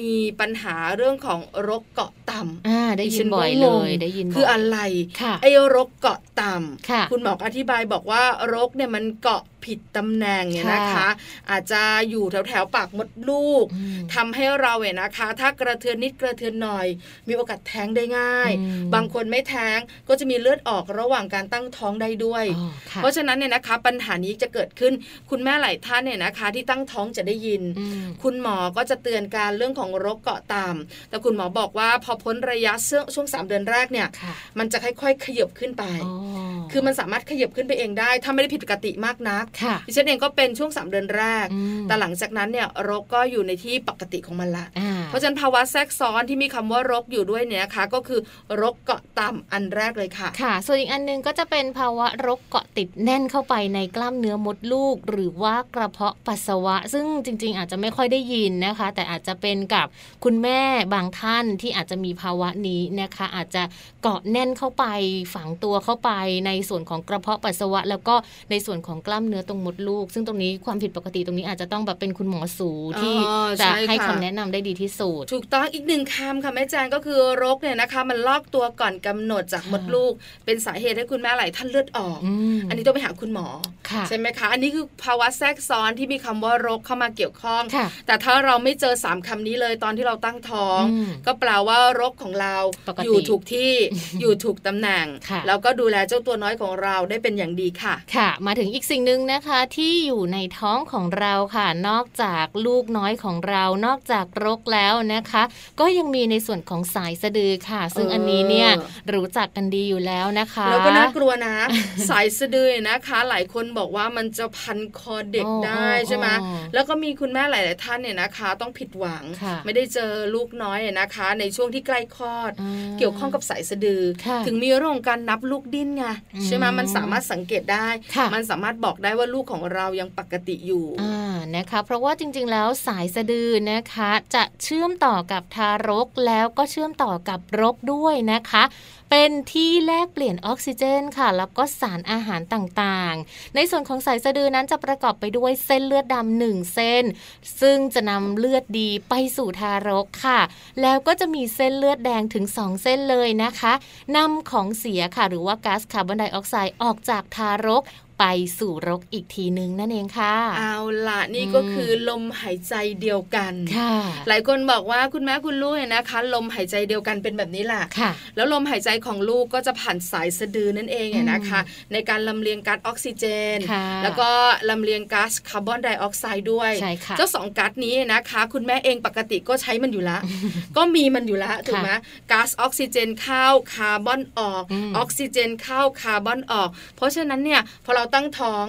มีปัญหาเรื่องของรกเกาะต่ำอ่าได้ยินบ่อยดิฉัเลก็งงยได้ยินบ่ยคืออะไรค่ะไอ้รกเกาะต่ำค่ะคุณหมอก็อธิบายบอกว่ารกเนี่ยมันเกาะ ผิดตำแหน่งเนี่ยนะคะค่ะอาจจะอยู่แถวแถวๆปากมดลูกอืมทำให้เราเนี่ยนะคะ ถ้ากระเทือนนิดกระเทือนหน่อย มีโอกาสแท้งได้ง่ายอืมบางคนไม่แท้งก็จะมีเลือดออกระหว่างการตั้งท้องได้ด้วยอ๋อค่ะเพราะฉะนั้นเนี่ยนะคะปัญหานี้จะเกิดขึ้นคุณแม่หลายท่านเนี่ยนะคะที่ตั้งท้องจะได้ยินอืมคุณหมอก็จะเตือนการเรื่องของโรคเกาะตามแต่คุณหมอบอกว่าพอพ้นระยะช่วงช่วงสามเดือนแรกเนี่ยค่ะมันจะค่อยๆ ขยับขึ้นไปอ๋อคือมันสามารถขยับขึ้นไปเองได้ ถ้าไม่ได้ผิดปกติมากนักค่ะดิฉันเองก็เป็นช่วงสามเดือนแรกอืมแต่หลังจากนั้นเนี่ยโรคก็อยู่ในที่ปกติของมันละอ่าเพราะฉะนั้นภาวะแทรกซ้อนที่มีคำว่ารกอยู่ด้วยเนี่ยนะคะก็คือรกเกาะต่ำอันแรกเลยค่ะ ค่ะ ส่วนอีกอันหนึงก็จะเป็นภาวะรกเกาะติดแน่นเข้าไปในกล้ามเนื้อมดลูก หรือว่ากระเพาะปัสสาวะ ซึ่งจริง ๆ อาจจะไม่ค่อยได้ยินนะคะ แต่อาจจะเป็นกับคุณแม่บางท่านที่อาจจะมีภาวะนี้นะคะ อาจจะเกาะแน่นเข้าไปฝังตัวเข้าไปในส่วนของกระเพาะปัสสาวะ แล้วก็ในส่วนของกล้ามเนื้อตรงมดลูก ซึ่งตรงนี้ความผิดปกติตรงนี้อาจจะต้องแบบเป็นคุณหมอสูที่อ๋อจะใช่ให้ค่ะคำแนะนำได้ดีที่สุดถูกต้องอีกหนึ่งคำค่ะแม่แจงก็คือรกเนี่ยนะคะ มันลอกตัวก่อนกำหนดจากค่ะมดลูก เป็นสาเหตุให้คุณแม่หลายท่านเลือดออกอืมอันนี้ต้องไปหาคุณหมอค่ะใช่ไหมคะ อันนี้คือภาวะแทรกซ้อนที่มีคำว่ารกเข้ามาเกี่ยวข้องค่ะแต่ถ้าเราไม่เจอสามคำนี้เลยตอนที่เราตั้งท้องอืมก็แปลว่ารกของเราปกติอยู่ถูกที่อยู่ถูกตำแหน่งค่ะแล้วก็ดูแลเจ้าตัวน้อยของเราได้เป็นอย่างดีค่ะ ค่ะ มาถึงอีกสิ่งหนึ่งนะคะที่อยู่ในท้องของเราค่ะ นอกจากลูกน้อยของเรา นอกจากรกแล้วนะคะ ก็ยังมีในส่วนของสายสะดือค่ะ ซึ่งเอออัอันนี้เนี่ยรู้จักกันดีอยู่แล้วนะคะ แล้วก็น่ากลัวนะ สายสะดือนะคะ หลายคนบอกว่ามันจะพันคอเด็กอ๋อได้ใช่ไหมอ๋อแล้วก็มีคุณแม่หลาย ๆ ท่านเนี่ยนะคะ ต้องผิดหวังค่ะไม่ได้เจอลูกน้อยเนี่ยนะคะ ในช่วงที่ใกล้คลอดอ่าเกี่ยวข้องกับสายสะดือค่ะถึงมีเรื่องของการนับลูกดิ้นไงอืมใช่ไหมมันสามารถสังเกตได้ค่ะมันสามารถบอกได้ว่าลูกของเรายังปกติอยู่อ่านะคะ เพราะว่าจริง ๆ แล้วสายสะดือนะคะ จะเชื่อมต่อกับทารกแล้วก็เชื่อมต่อกับรกด้วยนะคะ เป็นที่แลกเปลี่ยนออกซิเจนค่ะ แล้วก็สารอาหารต่างๆ ในส่วนของสายสะดือนั้นจะประกอบไปด้วยเส้นเลือดดำหนึ่งเส้น ซึ่งจะนำเลือดดีไปสู่ทารกค่ะ แล้วก็จะมีเส้นเลือดแดงถึง 2 เส้นเลยนะคะนำของเสียค่ะ หรือว่าก๊าซคาร์บอนไดออกไซด์ออกจากทารกไปสู่รกอีกทีนึงนั่นเองค่ะ เอาล่ะนี่อืมก็คือลมหายใจเดียวกันค่ะ หลายคนบอกว่าคุณแม่คุณลูกเนี่ยนะคะ ลมหายใจเดียวกันเป็นแบบนี้แหละค่ะ แล้วลมหายใจของลูกก็จะผ่านสายสะดือนั่นเองเนี่ยนะคะ ในการลำเลียงก๊าซออกซิเจนค่ะแล้วก็ลำเลียงก๊าซคาร์บอนไดออกไซด์ด้วยใช่ค่ะเจ้าสองก๊าซนี้นะคะ คุณแม่เองปกติก็ใช้มันอยู่ละ ก็มีมันอยู่ละถูกไหมก๊าซออกซิเจนเข้าคาร์บอนออกอืมออกซิเจนเข้าคาร์บอนออก เพราะฉะนั้นเนี่ยพอเราตั้งท้อง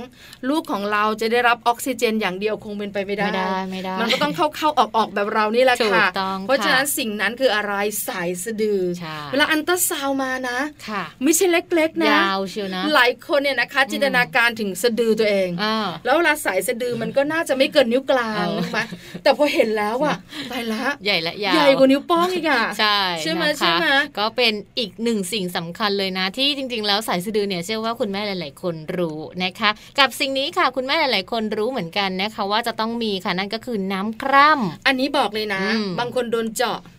ลูกของเราจะได้รับออกซิเจน อย่างเดียวคงเป็นไปไม่ได้ไม่ได้ไม่ได้มันก็ต้องเข้าเข้าออกออกแบบเรานี่แหละถูกค่ะต้องเพราะฉะนั้นค่ะสิ่งนั้นคืออะไรสายสะดือใช่เวลาอัลตราซาวด์มานะค่ะ ไม่ใช่เล็กๆนะยาวเชียวนะ หลายคนเนี่ยนะคะ จินตนาการถึงสะดือตัวเองอ่าแล้วเวลาสายสะดือมันก็น่าจะไม่เกินนิ้วกลางเออนึกไหมแต่พอเห็นแล้วอะตายละใหญ่และยาวใหญ่กว่านิ้วโป้องอีกอะใช่ใช่ไหมนะคะใช่ไหมก็เป็นอีกหนึ่งสิ่งสำคัญเลยนะ ที่จริง ๆ แล้วสายสะดือเนี่ยเชื่อว่าคุณแม่หลาย ๆ คนรู้นะคะ กับสิ่งนี้ค่ะคุณแม่หลาย ๆ คนรู้เหมือนกันนะคะ ว่าจะต้องมีค่ะนั่นก็คือน้ำคร่ำอันนี้บอกเลยนะอืมบางคนโดนเจาะอ๋ออ๋อ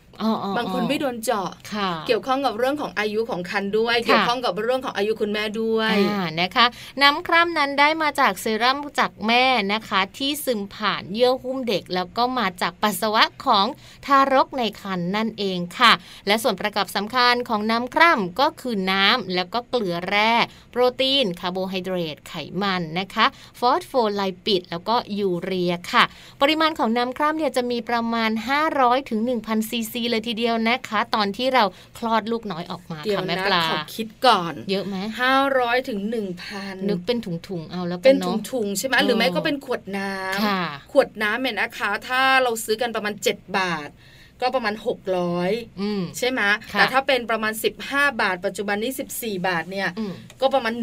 บางคนไม่โดนเจาะค่ะเกี่ยวข้องกับเรื่องของอายุของคันด้วยค่ะเกี่ยวข้องกับเรื่องของอายุคุณแม่ด้วยอ่านะคะ น้ำคร่ำนั้นได้มาจากเซรั่มจากแม่นะคะ ที่ซึมผ่านเยื่อหุ้มเด็ก แล้วก็มาจากปัสสาวะของทารกในครรภ์นั่นเองค่ะ และส่วนประกอบสำคัญของน้ำคร่ำก็คือน้ำแล้วก็เกลือแร่ โปรตีนคาร์โบไฮเดรตไขมันนะคะฟอสโฟลิปิด แล้วก็ยูเรียค่ะ ปริมาณของน้ำคร่ำเนี่ยจะมีประมาณ 500ถึง1,000ซีซีเลยทีเดียวนะคะ ตอนที่เราคลอดลูกน้อยออกมาเดี๋ยวค่ะแม่นะปลาขอคิดก่อน เยอะไหมห้าร้อยถึงหนึ่งพันนึกเป็นถุงๆเอาแล้วกัเป็นนเนาะถุงๆใช่ไหมเออหรือไม่ก็เป็นขวดน้ำค่ะขวดน้ำเนี่ยนะคะ ถ้าเราซื้อกันประมาณ 7 บาท ก็ประมาณ 600อืมใช่ไหมค่ะแต่ถ้าเป็นประมาณ 15 บาท ปัจจุบันนี้ 14 บาทเนี่ยอืมก็ประมาณ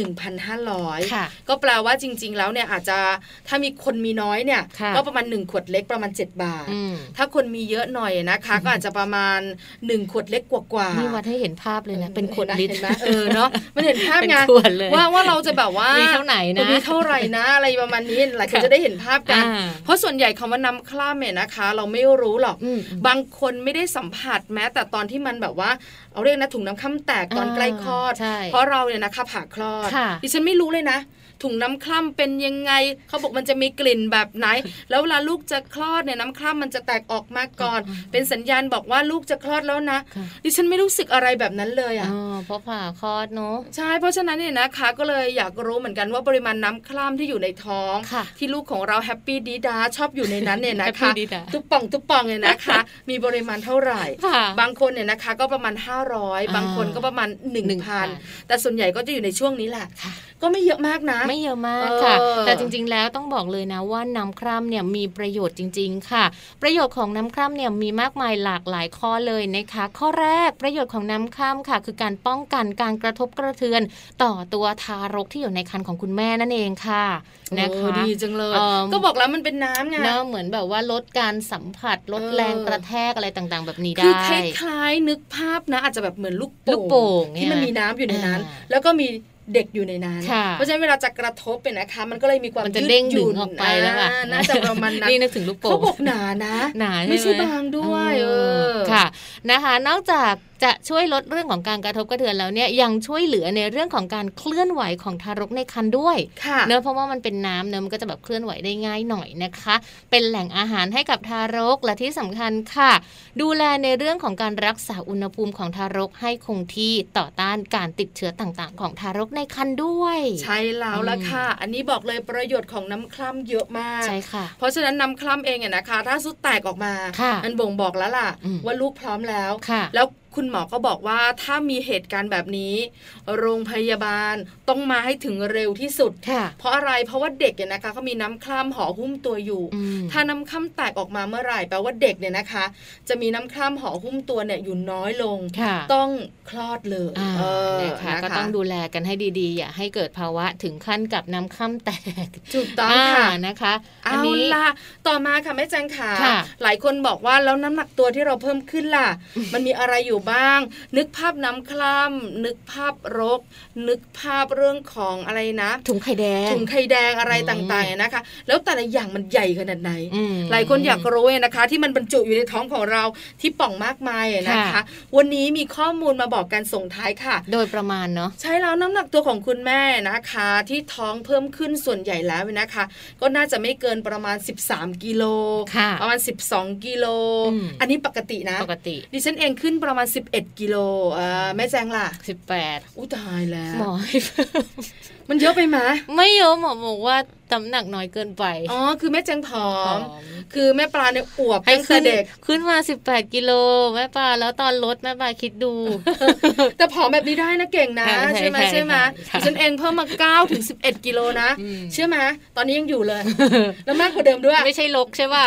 1,500ค่ะก็แปลว่าจริง ๆ แล้วเนี่ยอาจจะถ้ามีคนมีน้อยเนี่ยค่ะก็ประมาณ 1 ขวดเล็กประมาณ 7 บาทอืมถ้าคนมีเยอะหน่อยนะคะ ก็อาจจะประมาณ 1 ขวดเล็กกว่าๆนี่วัดให้เห็นภาพเลยนะเป็นขวดลิตรเห็นไหมเออเนาะมันเห็นภาพเป็นไงขวดเลยว่าว่าเราจะแบบว่ามีมีเท่าไหนนะมีเท่าไหร่นะอะไรประมาณนี้หลายคนค่ะจะได้เห็นภาพกันอ่าเพราะส่วนใหญ่คำว่าน้ำคล่ำเนี่ยนะคะ เราไม่รู้หรอกอืมบางคนไม่ได้สัมผัสแม้แต่ตอนที่มันแบบว่าเอาเรียกนะถุงน้ำคร่ำแตกตอนอ่าใกล้คลอดใช่เพราะเราเนี่ยนะคะผ่าคลอดค่ะดิฉันไม่รู้เลยนะ ถุงน้ำคร่ำเป็นยังไงเขาบอกมันจะมีกลิ่นแบบไหน แล้วเวลาลูกจะคลอดเนี่ยน้ำคร่ำมันจะแตกออกมาก่อน เป็นสัญญาณบอกว่าลูกจะคลอดแล้วนะค่ะดิฉันไม่รู้สึกอะไรแบบนั้นเลยอ๋อะอเพราะผ่าคลอดเนาะใช่เพราะฉะนั้นเนี่ยนะคะ ก็เลยอยากรู้เหมือนกันว่าปริมาณน้ำคร่ำที่อยู่ในท้องค่ะที่ลูกของเราแฮปปี้ดีดาชอบอยู่ในนั้นเนี่ยนะ Happy คะดีดาตุ๊บป่องตุ๊บป่องเนี่ยนะคะ มีปริมาณเท่าไหร่ค่ะบางคนเนี่ยนะคะก็ประมาณ 500 บางคนก็ประมาณ 1,000 แต่ส่วนใหญ่ก็จะอยู่ในช่วงนี้แหละค่ะ ก็ไม่เยอะมากนะ ไม่เยอะมากเออค่ะ แต่จริงๆแล้วต้องบอกเลยนะว่าน้ำคร่ำเนี่ยมีประโยชน์จริง ๆ ค่ะ ประโยชน์ของน้ำคร่ำเนี่ยมีมากมายหลากหลายข้อเลยนะคะ ข้อแรกประโยชน์ของน้ำคร่ำค่ะ คือการป้องกันการกระทบกระเทือน ต่อตัวทารกที่อยู่ในครรภ์ของคุณแม่นั่นเองค่ะนะโอ้คะดีจังเลยเอิ่มก็บอกแล้วมันเป็นน้ำไงเนอะเหมือนแบบว่าลดการสัมผัสลดเออแรงกระแทกอะไรต่างๆ แบบนี้คือได้คล้ายๆนึกภาพนะ อาจจะแบบเหมือนลูกลูกโป่งที่มันเนี่ยมีน้ำอยู่ในนั้นอ่าแล้วก็มี เด็กอยู่ในนั้นค่ะเพราะฉะนั้นเวลาจะกระทบเป็นนะคะ มันก็เลยมีความมันจะยืเด้งหดึยุ่งนออกไปแล้วค่ะอ่าน่าจะประมาณนั้นนี่นึกถึงลูกโป่งเขาบอกหนานะหนาใช่ไหมไม่ใช่บางด้วยเออค่ะนะคะ นอกจาก จะช่วยลดเรื่องของการกระทบกระเทือนแล้วเนี่ยยังช่วยเหลือในเรื่องของการเคลื่อนไหวของทารกในครรภ์ด้วยค่ะเนอะเพราะว่ามันเป็นน้ำเนอะมันก็จะแบบเคลื่อนไหวได้ง่ายหน่อยนะคะ เป็นแหล่งอาหารให้กับทารกและที่สำคัญค่ะ ดูแลในเรื่องของการรักษาอุณหภูมิของทารกให้คงที่ต่อต้านการติดเชื้อต่างๆ ของทารกในครรภ์ด้วย ใช่แล้วละค่ะ อันนี้บอกเลยประโยชน์ของน้ำคล่ำเยอะมากใช่ค่ะ เพราะฉะนั้นน้ำคล่ำเองเนี่ยนะคะ ถ้าสุดแตกออกมาค่ะมันบ่งบอกแล้วล่ะอืมว่าลูกพร้อมแล้วค่ะแล้ว คุณหมอก็บอกว่าถ้ามีเหตุการณ์แบบนี้ โรงพยาบาลต้องมาให้ถึงเร็วที่สุดค่ะเพราะอะไรเพราะว่าเด็กเนี่ยนะคะเขามีน้ำคล่ำห่อหุ้มตัวอยู่อืมถ้าน้ำคล่ำแตกออกมาเมื่อไหร่แปลว่าเด็กเนี่ยนะคะ จะมีน้ำคล่ำห่อหุ้มตัวเนี่ยอยู่น้อยลงค่ะต้องคลอดเลยอ่าเออนะคะนะคะก็ต้องดูแลกันให้ดีๆ อย่าให้เกิดภาวะถึงขั้นกับน้ำค่ำแตกถูกต้องค่ะานะคะเอานี้ล่ะต่อมาค่ะแม่แจงขาค่ะหลายคนบอกว่าแล้วน้ำหนักตัวที่เราเพิ่มขึ้นล่ะ มันมีอะไรอยู่บ้าง นึกภาพน้ำคล่ำนึกภาพรก นึกภาพเรื่องของอะไรนะ ถุงไข่แดงถุงไข่แดงอะไรอืมต่างๆเนี่ยนะคะ แล้วแต่ละอย่างมันใหญ่ขนาดไหนอืมหลายคนอยากรู้เนี่ยนะคะ ที่มันบรรจุอยู่ในท้องของเราที่ป่องมากมายอะนะคะค่ะวันนี้มีข้อมูลมาบอกกันส่งท้ายค่ะ โดยประมาณเนาะใช่แล้วน้ำหนักตัวของคุณแม่นะคะ ที่ท้องเพิ่มขึ้นส่วนใหญ่แล้วนะคะ ก็น่าจะไม่เกินประมาณ 13กิโลค่ะประมาณ 12กิโลอืมอันนี้ปกตินะปกติดิฉันเองขึ้นประมาณ11 กิโลเอ่อแม่แจงล่ะ 18 อู้ตายแล้วหมอให้เพิ่มมันเยอะไปไหมไม่เยอะหมอบอกว่า น้ำหนักน้อยเกินไปอ๋อคือแม่แจงผอผอมมคือแม่ปลาเนี่ยอวบให้ตั้งขึ้แต่นเด็กขึ้นมา 18 กิโลแม่ปลาแล้วตอนลดแม่ปลาคิดดู แต่ผอมแบบนี้ได้นะเก่งนะใช่ใช่ไหมใช่ใช่ไหมใช่ดิฉันเองเพิ่มมา9ถึง11 กิโลนะอืมเชื่อไหมตอนนี้ยังอยู่เลย แล้วมากกว่าเดิมด้วยไม่ใช่ลกใช่ป่ะ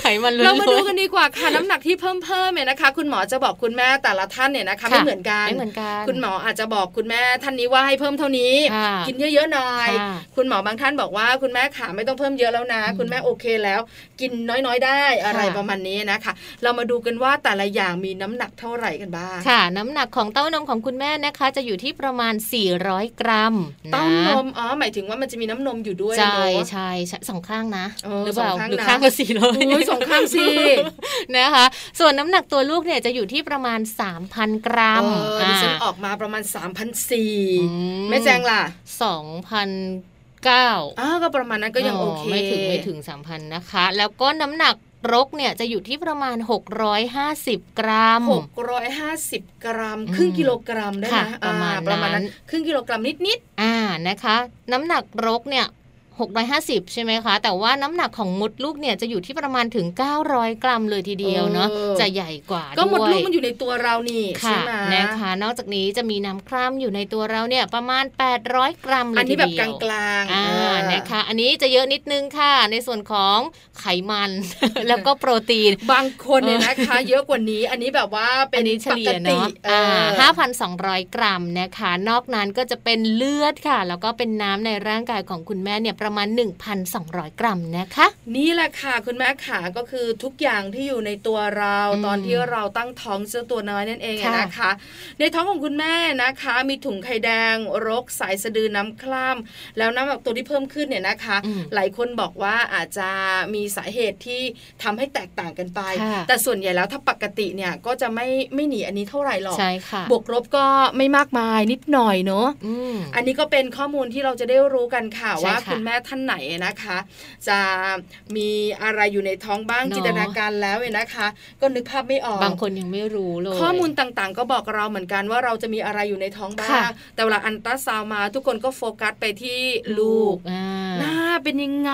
ไขมันล้วนๆเรามาดูกันดีกว่าค่ะน้ำหนักที่เพิ่มเพิ่มเนี่ยนะคะ คุณหมอจะบอกคุณแม่แต่ละท่านเนี่ยนะคะค่ะไม่เหมือนกันไม่เหมือนกันคุณหมออาจจะบอกคุณแม่ท่านนี้ว่าให้เพิ่มเท่านี้ค่ะกินเยอะๆหน่อยค่ะคุณหมอบางท่านบอกว่าคุณแม่ขาไม่ต้องเพิ่มเยอะแล้วนะ คุณแม่โอเคแล้ว กินน้อยๆ ได้อะไรค่ะประมาณนี้นะคะ เรามาดูกันว่าแต่ละอย่างมีน้ำหนักเท่าไหร่กันบ้างค่ะ น้ำหนักของเต้านมของคุณแม่นะคะ จะอยู่ที่ประมาณ 400 กรัมนะเต้านมอ๋อหมายถึงว่ามันจะมีน้ำนมอยู่ด้วยใช่เนอะใช่ใช่สองข้างนะเออหรือเปล่าสองข้างหรือนะข้างละสี่ร้อยอุ้ยสองข้างสินะคะ ส่วนน้ำหนักตัวลูกเนี่ยจะอยู่ที่ประมาณ 3,000 กรัมเออดิฉันอ่าออกมาประมาณ3 0 0อื4แม่แจงล่ะสองพัน เก้าอ้าวก็ประมาณนั้นก็ยังโอเคไม่ถึงไม่ถึงสามพันนะคะ แล้วก็น้ำหนักรกเนี่ยจะอยู่ที่ประมาณ 650 กรัมหกร้อยห้าสิบกรัมอืมครึ่งกิโลกรัมได้ไหมค่ะประมาณอ่ประมาณนั้นนั้นครึ่งกิโลกรัมนิดอ่านะคะ น้ำหนักรกเนี่ย 650 ใช่ไหมคะ แต่ว่าน้ำหนักของมดลูกเนี่ยจะอยู่ที่ประมาณถึง 900 กรัมเลยทีเดียวเนาะเออจะใหญ่กว่าๆก็หมดด้วยลูกมันอยู่ในตัวเรานี่ใช่ค่ะไหมนะคะ นอกจากนี้จะมีน้ำคร่ำอยู่ในตัวเราเนี่ยประมาณ 800 กรัมเลยอันนี้ทีแบบเดีกยวลางๆอ่าเออนะคะ อันนี้จะเยอะนิดนึงค่ะ ในส่วนของไขมันแล้วก็โปรตีนบางคนเนี่ยนะคะ เยอะกว่านี้อันนี้แบบว่าเป็อันนนี้เฉลี่ยปกติเนาะเออ่อาห้าพันสองร้อยกรัมนะคะ นอกนั้นก็จะเป็นเลือดค่ะ แล้วก็เป็นน้ำในร่างกายของคุณแม่เนี่ยประมาณ 1,200 กรัมนะคะ นี่แหละค่ะคุณแม่ขาก็คือทุกอย่างที่อยู่ในตัวเราอืมตอนที่เราตั้งท้องเจ้าตัวน้อยนั่นเองค่ะนะคะ ในท้องของคุณแม่นะคะ มีถุงไข่แดงรกสายสะดือน้ำคล่ำแล้วน้ำหนักตัวที่เพิ่มขึ้นเนี่ยนะคะอืมหลายคนบอกว่าอาจจะมีสาเหตุที่ทำให้แตกต่างกันไปค่ะแต่ส่วนใหญ่แล้วถ้าปกติเนี่ยก็จะไม่ไม่หนีอันนี้เท่าไหร่หรอกใช่ค่ะบวกลบก็ไม่มากมายนิดหน่อยเนอะอืมอันนี้ก็เป็นข้อมูลที่เราจะได้รู้กันค่ะใช่ว่าค่ะคุณแม่ท่านไหนนะคะ จะมีอะไรอยู่ในท้องบ้างเนอะจินตนาการแล้วเนี่ยนะคะ ก็นึกภาพไม่ออกบางคนยังไม่รู้เลยข้อมูลต่างๆ ก็บอกเราเหมือนกันว่าเราจะมีอะไรอยู่ในท้องบ้าค่ะงแต่เวลาอันตราซาวน์มาทุกคนก็โฟกัสไปที่ลูลูกกอ่าหน้าเป็นยังไง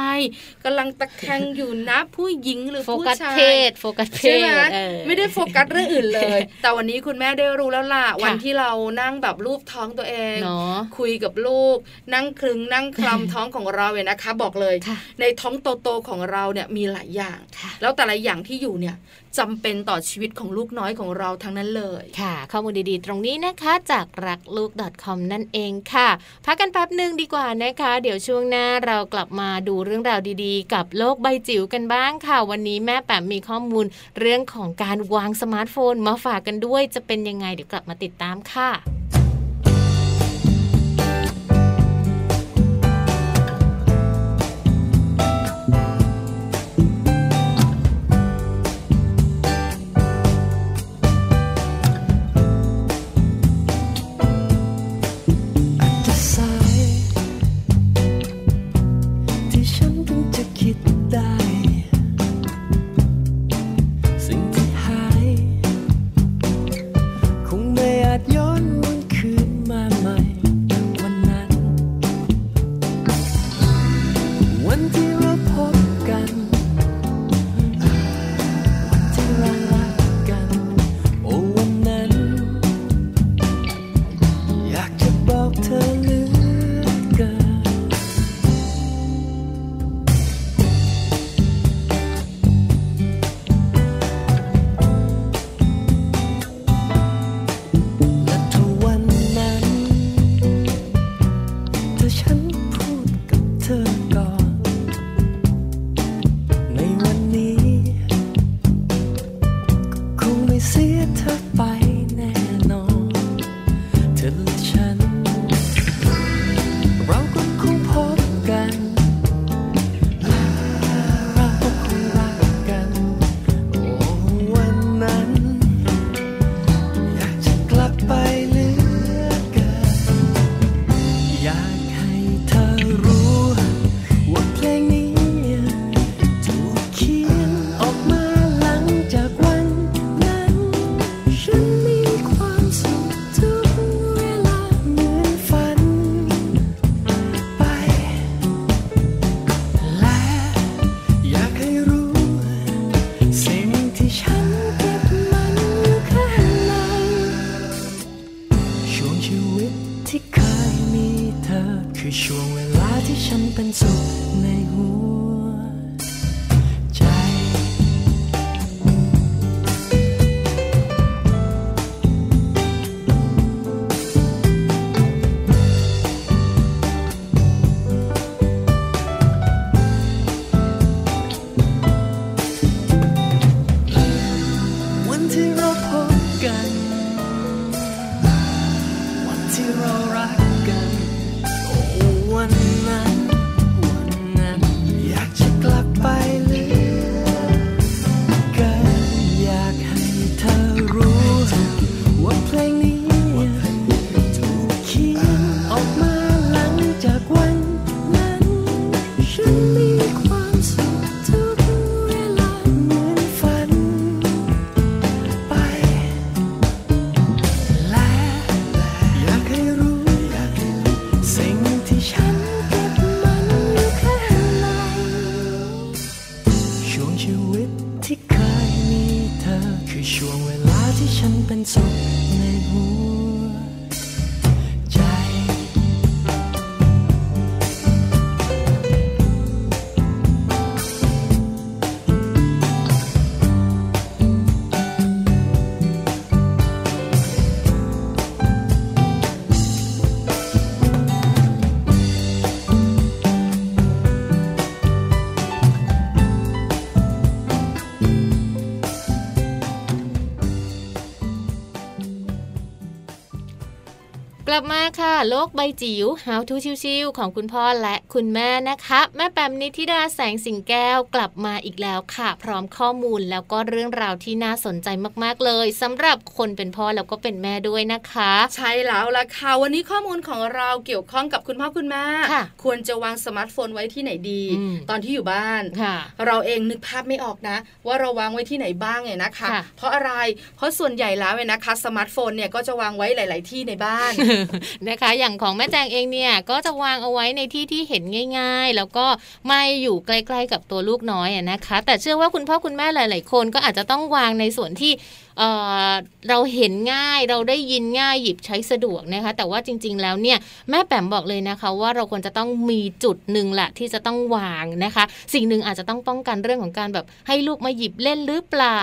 กำลังตะแคงอยู่นะผู้หญิงหรือโฟผู้กัสชายเพศโฟกัสเพใช่ไหมศเออไม่ได้โฟกัสเรื่องอื่นเลย แต่วันนี้คุณแม่ได้รู้แล้วล่ะค่ะวันที่เรานั่งแบบรูปท้องตัวเองเนาะคุยกับลูก นั่งคลึงนั่งคลำท้องของเราเนี่ยนะคะ บอกเลยในท้องโตๆของเราเนี่ยมีหลายอย่าง แล้วแต่ละอย่างที่อยู่เนี่ยจำเป็นต่อชีวิตของลูกน้อยของเราทั้งนั้นเลยค่ะ ข้อมูลดีๆ ตรงนี้นะคะจากรักลูก .com นั่นเองค่ะ พักกันแป๊บหนึ่งดีกว่านะคะ เดี๋ยวช่วงหน้าเรากลับมาดูเรื่องราวดีๆ กับโลกใบจิ๋วกันบ้างค่ะ วันนี้แม่แปมมีข้อมูลเรื่องของการวางสมาร์ทโฟนมาฝากกันด้วยจะเป็นยังไงเดี๋ยวกลับมาติดตามค่ะ บมาค่ะ โลกใบจิ๋ว How to ชิวๆของคุณพ่อและคุณแม่นะคะ แม่แปมนิธิดาแสงสิงแก้วกลับมาอีกแล้วค่ะ พร้อมข้อมูลแล้วก็เรื่องราวที่น่าสนใจมากๆเลยสำหรับคนเป็นพ่อแล้วก็เป็นแม่ด้วยนะคะ ใช่แล้วล่ะค่ะวันนี้ข้อมูลของเราเกี่ยวข้องกับคุณพ่อคุณแม่ค่ะควรจะวางสมาร์ทโฟนไว้ที่ไหนดีอืมตอนที่อยู่บ้านค่ะเราเองนึกภาพไม่ออกนะ ว่าเราวางไว้ที่ไหนบ้างเนี่ยนะคะค่ะเพราะอะไรเพราะส่วนใหญ่แล้วเนี่ยนะคะสมาร์ทโฟนเนี่ยก็จะวางไว้หลาย ๆ ที่ในบ้านนะคะ อย่างของแม่แจงเองเนี่ยก็จะวางเอาไว้ในที่ที่เห็นง่าย ๆ แล้วก็ไม่อยู่ใกล้ๆกับตัวลูกน้อยนะคะ แต่เชื่อว่าคุณพ่อคุณแม่หลาย ๆ คนก็อาจจะต้องวางในส่วนที่ เอ่อเราเห็นง่ายเราได้ยินง่ายหยิบใช้สะดวกนะคะ แต่ว่าจริง ๆ แล้วเนี่ยแม่แปมบอกเลยนะคะ ว่าเราควรจะต้องมีจุดหนึ่งแหละที่จะต้องวางนะคะ สิ่งหนึ่งอาจจะต้องป้องกันเรื่องของการแบบให้ลูกมาหยิบเล่นหรือเปล่า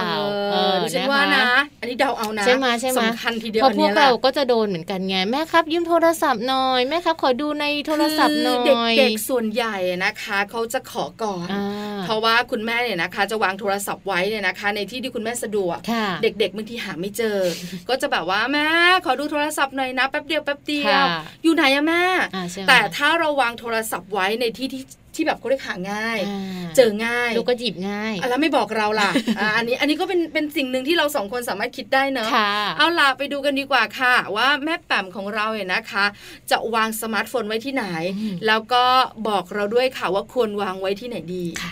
เออดิฉันว่านะ อันนี้เดาเอานะใช่ไหมใช่ไหมสำคัญทีเดียวเพราะอันพวเนี้กยแหละเราก็จะโดนเหมือนกันไงแม่ครับยืมโทรศัพท์หน่อยแม่ครับขอดูในโทรศัพท์หน่อยคือเด็กๆส่วนใหญ่นะคะ เขาจะขอก่อนอ่า เพราะว่าคุณแม่เนี่ยนะคะ จะวางโทรศัพท์ไว้เนี่ยนะคะ ในที่ที่คุณแม่สะดวกค่ะเด็กๆบางทีหาไม่เจอ ก็จะแบบว่าแม่ขอดูโทรศัพท์หน่อยนะแป๊บเดียวแป๊บเดียวค่ะอยู่ไหนอะแม่อ่าใช่ไหมแต่ถ้าเราวางโทรศัพท์ไว้ในที่ที่ที่แบบเขาเรียกหาง่ายอ่าเจอง่ายลูกก็หยิบง่ายอะแล้วไม่บอกเราล่ะอะอันนี้อันนี้ก็เป็นเป็นสิ่งหนึ่งที่เราสองคนสามารถคิดได้เนอะค่ะเอาล่ะไปดูกันดีกว่าค่ะ ว่าแม่แปมของเราเนี่ยนะคะ จะวางสมาร์ทโฟนไว้ที่ไหนอืมแล้วก็บอกเราด้วยค่ะว่าควรวางไว้ที่ไหนดีค่ะ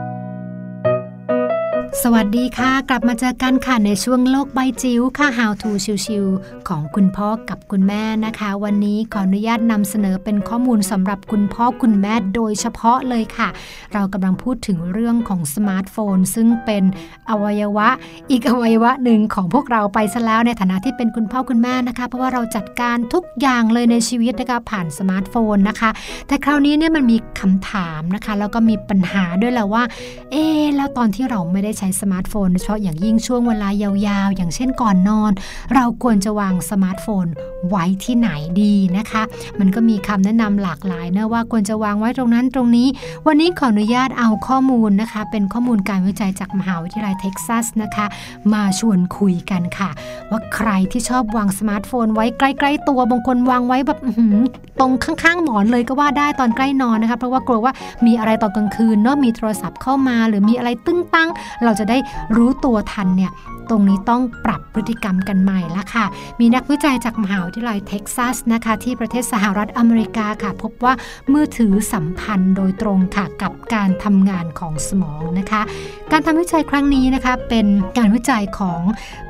สวัสดีค่ะ กลับมาเจอกันค่ะในช่วงโลกใบจิ๋วค่ะ How to ชิวๆของคุณพ่อกับคุณแม่นะคะ วันนี้ขออนุญาตนำเสนอเป็นข้อมูลสำหรับคุณพ่อคุณแม่โดยเฉพาะเลยค่ะ เรากำลังพูดถึงเรื่องของสมาร์ทโฟน ซึ่งเป็นอวัยวะ อีกอวัยวะหนึ่งของพวกเราไปซะแล้วในฐานะที่เป็นคุณพ่อคุณแม่นะคะ เพราะว่าเราจัดการทุกอย่างเลยในชีวิตนะคะผ่านสมาร์ทโฟนนะคะ แต่คราวนี้เนี่ยมันมีคำถามนะคะ แล้วก็มีปัญหาด้วยแหละว่า เอ๊แล้วตอนที่เราไม่ได้ใช้สมาร์ทโฟนโดยเฉพาะอย่างยิ่งช่วงเวลายาวๆ อย่างเช่นก่อนนอน เราควรจะวางสมาร์ทโฟนไว้ที่ไหนดีนะคะ มันก็มีคำแนะนำหลากหลายนะว่าควรจะวางไว้ตรงนั้นตรงนี้ วันนี้ขออนุญาตเอาข้อมูลนะคะ เป็นข้อมูลการวิจัยจากมหาวิทยาลัยเท็กซัสนะคะ มาชวนคุยกันค่ะ ว่าใครที่ชอบวางสมาร์ทโฟน ไว้ใกล้ๆตัวบางคนวางไว้แบบตรงข้างๆหมอนเลยก็ว่าได้ตอนใกล้นอนนะคะเพราะว่ากลัวว่ามีอะไรตอนกลางคืนเนาะมีโทรศัพท์เข้ามา หรือมีอะไรตึ้งตั้งเราราจะได้รู้ตัวทันเนี่ย ตรงนี้ต้องปรับพฤติกรรมกันใหม่ละค่ะ มีนักวิจัยจากมหาวิทยาลัยเท็กซัสนะคะที่ประเทศสหรัฐอเมริกาค่ะ พบว่ามือถือสัมพันธ์โดยตรงค่ะกับการทำงานของสมองนะคะ การทำวิจัยครั้งนี้นะคะเป็นการวิจัยของ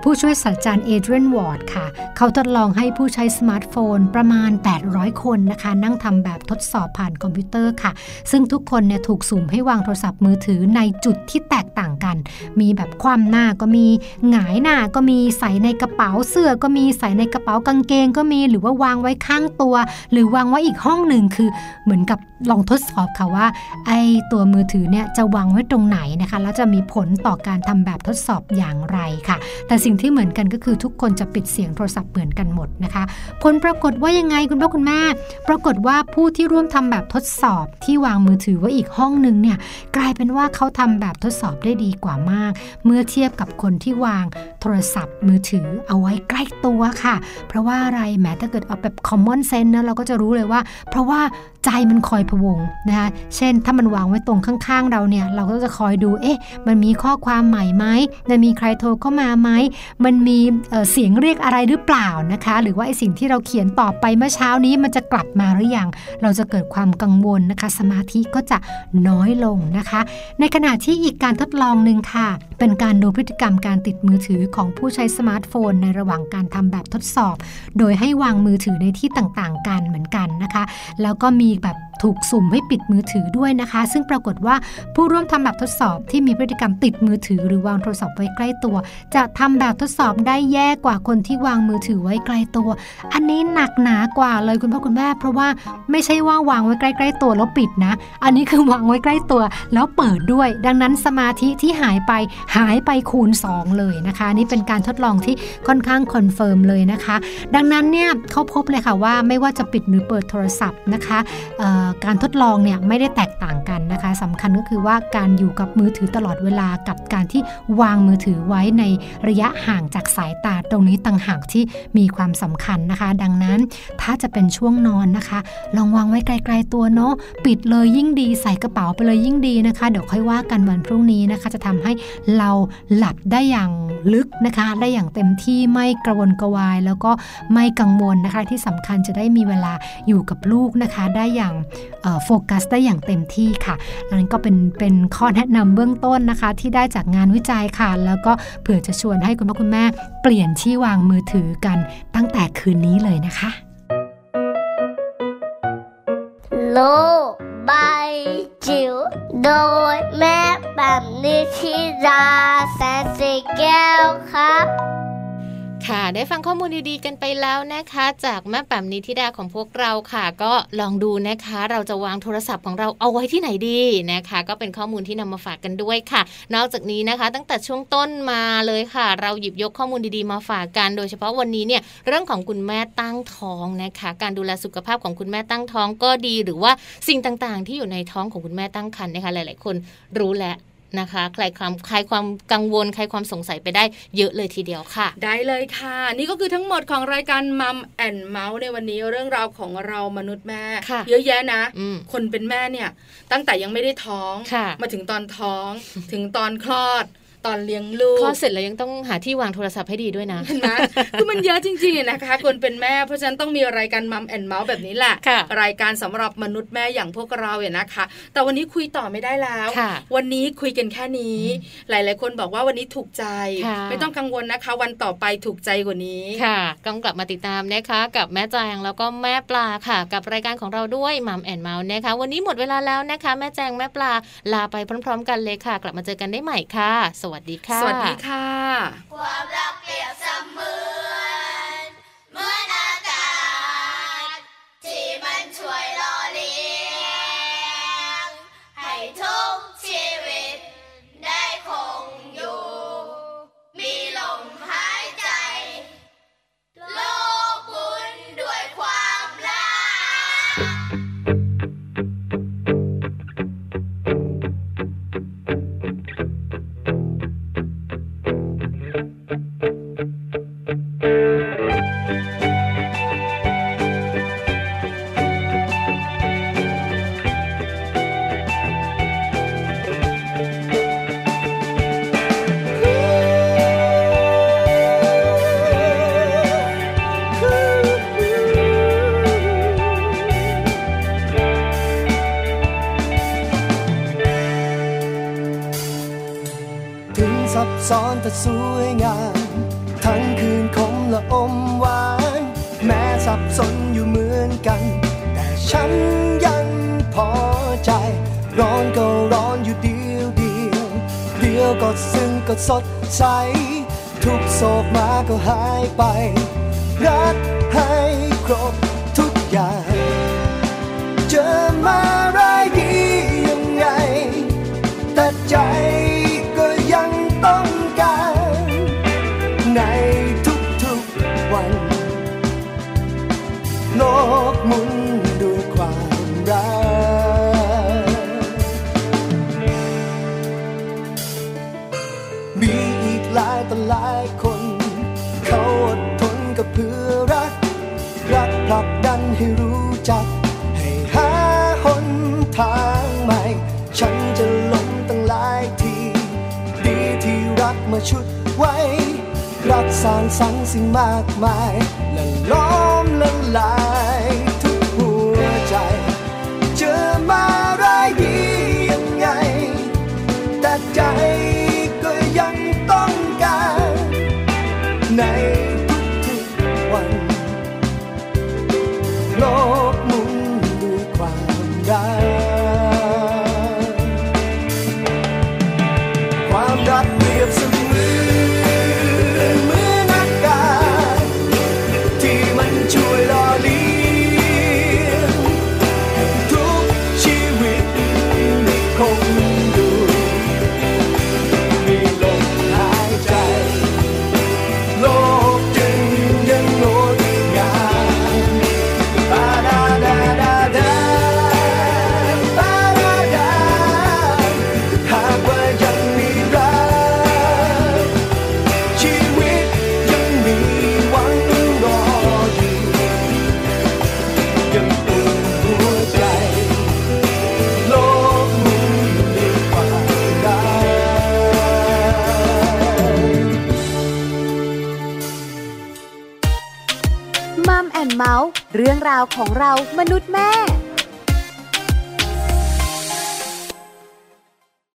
ผู้ช่วยศาสตราจารย์เอเดรียนวอร์ดค่ะ เขาทดลองให้ผู้ใช้สมาร์ทโฟนประมาณ 800 คนนะคะ นั่งทำแบบทดสอบผ่านคอมพิวเตอร์ค่ะ ซึ่งทุกคนเนี่ยถูกสุ่มให้วางโทรศัพท์มือถือในจุดที่แตกต่างกัน มีแบบคว่ำหน้าก็มีหงายหน้าก็มีใส่ในกระเป๋าเสื้อก็มีใส่ในกระเป๋ากางเกงก็มีหรือว่าวางไว้ข้างตัว หรือวางไว้อีกห้องหนึ่งคือเหมือนกับ ลองทดสอบค่ะว่าไอ้ตัวมือถือเนี่ยจะวางไว้ตรงไหนนะคะ แล้วจะมีผลต่อการทำแบบทดสอบอย่างไรค่ะ แต่สิ่งที่เหมือนกันก็คือทุกคนจะปิดเสียงโทรศัพท์เหมือนกันหมดนะคะ ผลปรากฏว่ายังไงคุณพ่อคุณแม่ ปรากฏว่าผู้ที่ร่วมทำแบบทดสอบที่วางมือถือไว้อีกห้องหนึ่งเนี่ยกลายเป็นว่าเขาทำแบบทดสอบได้ดีกว่ามาก เมื่อเทียบกับคนที่วางโทรศัพท์มือถือเอาไว้ใกล้ตัวค่ะ เพราะว่าอะไรแม้ถ้าเกิดเอาแบบ common sense นะเราก็จะรู้เลยว่า เพราะว่าใจมันคอยพวงนะคะเช่นถ้ามันวางไว้ตรงข้างๆ เราเนี่ยเราก็จะคอยดูเอ๊ะมันมีข้อความใหม่ไหมมันมีใครโทรเข้ามาไหมมันมีเเสียงเรียกอะไรหรือเปล่านะคะ หรือว่าไอสิ่งที่เราเขียนตอบไปเมื่อเช้านี้มันจะกลับมาหรือยังเราจะเกิดความกังวลนะคะ สมาธิก็จะน้อยลงนะคะ ในขณะที่อีกการทดลองหนึ่งค่ะ เป็นการดูพฤติกรรมการติดมือถือของผู้ใช้สมาร์ทโฟน ในระหว่างการทำแบบทดสอบ โดยให้วางมือถือในที่ต่างๆ กันเหมือนกันนะคะ แล้วก็มีแบบถูกสุ่มให้ปิดมือถือด้วยนะคะ ซึ่งปรากฏว่าผู้ร่วมทำแบบทดสอบที่มีพฤติกรรมติดมือถือ หรือวางโทรศัพท์ไว้ใกล้ตัว จะทำแบบทดสอบได้แย่กว่าคนที่วางมือถือไว้ไกลตัว อันนี้หนักหนากว่าเลยคุณพ่อคุณแม่ เพราะว่าไม่ใช่ว่าวางไว้ใกล้ ๆ ตัวแล้วปิดนะ อันนี้คือวางไว้ใกล้ตัว แล้วเปิดด้วย ดังนั้นสมาธิที่หายไปหายไปคูณ 2 เลยนะคะ นี่เป็นการทดลองที่ค่อนข้างคอนเฟิร์มเลยนะคะ ดังนั้นเนี่ยเขาพบเลยค่ะว่าไม่ว่าจะปิดหรือเปิดโทรศัพท์นะคะการการทดลองเนี่ยไม่ได้แตกต่างกันนะคะสำคัญก็คือว่าการอยู่กับมือถือตลอดเวลากับการที่วางมือถือไว้ในระยะห่างจากสายตาตรงนี้ต่างหากที่มีความสำคัญนะคะ ดังนั้นถ้าจะเป็นช่วงนอนนะคะ ลองวางไว้ไกลๆตัวเนาะปิดเลยยิ่งดีใส่กระเป๋าไปเลยยิ่งดีนะคะ เดี๋ยวค่อยว่ากันวันพรุ่งนี้นะคะ จะทำให้เราหลับได้อย่างลึกนะคะ ได้อย่างเต็มที่ไม่กระวนกระวาย แล้วก็ไม่กังวลนะคะ ที่สำคัญจะได้มีเวลาอยู่กับลูกนะคะ ได้อย่างโฟกัสได้อย่างเต็มที่ค่ะนั้นก็เป็นเป็นข้อแนะนำเบื้องต้นนะคะ ที่ได้จากงานวิจัยค่ะ แล้วก็เผื่อจะชวนให้คุณพ่อคุณแม่ เปลี่ยนที่วางมือถือกันตั้งแต่คืนนี้เลยนะคะ โลกใบจิ๋วโดยแม่แบบนิชิราแสนสีแก้วครับ ค่ะ ได้ฟังข้อมูลดีๆกันไปแล้วนะคะ จากแม่แป๋มนิธิดาของพวกเราค่ะ ก็ลองดูนะคะ เราจะวางโทรศัพท์ของเราเอาไว้ที่ไหนดีนะคะ ก็เป็นข้อมูลที่นำมาฝากกันด้วยค่ะ นอกจากนี้นะคะ ตั้งแต่ช่วงต้นมาเลยค่ะ เราหยิบยกข้อมูลดีๆมาฝากกัน โดยเฉพาะวันนี้เนี่ยเรื่องของคุณแม่ตั้งท้องนะคะ การดูแลสุขภาพของคุณแม่ตั้งท้องก็ดี หรือว่าสิ่งต่างๆ ที่อยู่ในท้องของคุณแม่ตั้งครรภ์นะคะหลาย ๆ คนรู้แล้ว นะคะคลายความคลายความกังวลคลายความสงสัยไปได้เยอะเลยทีเดียวค่ะ ได้เลยค่ะ นี่ก็คือทั้งหมดของรายการมัมแอนเมาส์ในวันนี้เรื่องราวของเรามนุษย์แม่ค่ะเยอะแยะนะอืมคนเป็นแม่เนี่ย ตั้งแต่ยังไม่ได้ท้องค่ะมาถึงตอนท้อง ถึงตอนคลอด ตอนเลี้ยงลูกคลอดเสร็จแล้วยังต้องหาที่วางโทรศัพท์ให้ดีด้วยนะเห็นไหมคือมันเยอะจริงๆนะคะ คนเป็นแม่เพราะฉะนั้นต้องมีรายการมัมแอนเมาส์แบบนี้แหละค่ะรายการสำหรับมนุษย์แม่อย่างพวกเราเนี่ยนะคะ แต่วันนี้คุยต่อไม่ได้แล้วค่ะวันนี้คุยกันแค่นี้ หลายๆ คนบอกว่าวันนี้ถูกใจค่ะไม่ต้องกังวลนะคะ วันต่อไปถูกใจกว่านี้ค่ะต้องกลับมาติดตามนะคะ กับแม่แจงแล้วก็แม่ปลาค่ะ กับรายการของเราด้วยมัมแอนเมาส์นะคะ วันนี้หมดเวลาแล้วนะคะ แม่แจงแม่ปลาลาไปพร้อม ๆ กันเลยค่ะ กลับมาเจอกันได้ใหม่ค่ะสวัวัสดีค่ะ สวัสดีค่ะความรักเปรียบเสมือ แต่สวยงาม ทั้งคืนคมละอมหวาน แม้สับสนอยู่เหมือนกัน แต่ฉันยังพอใจ ร้อนก็ร้อนอยู่เดียวเดียว เดียวก็ซึ้งก็สดใส ทุกโศกมาก็หายไป รักให้ครบทุกอย่าง เจอมาร้ายดียังไง แต่ใจ สิ่งมากมาย ราวของเรามนุษย์แม่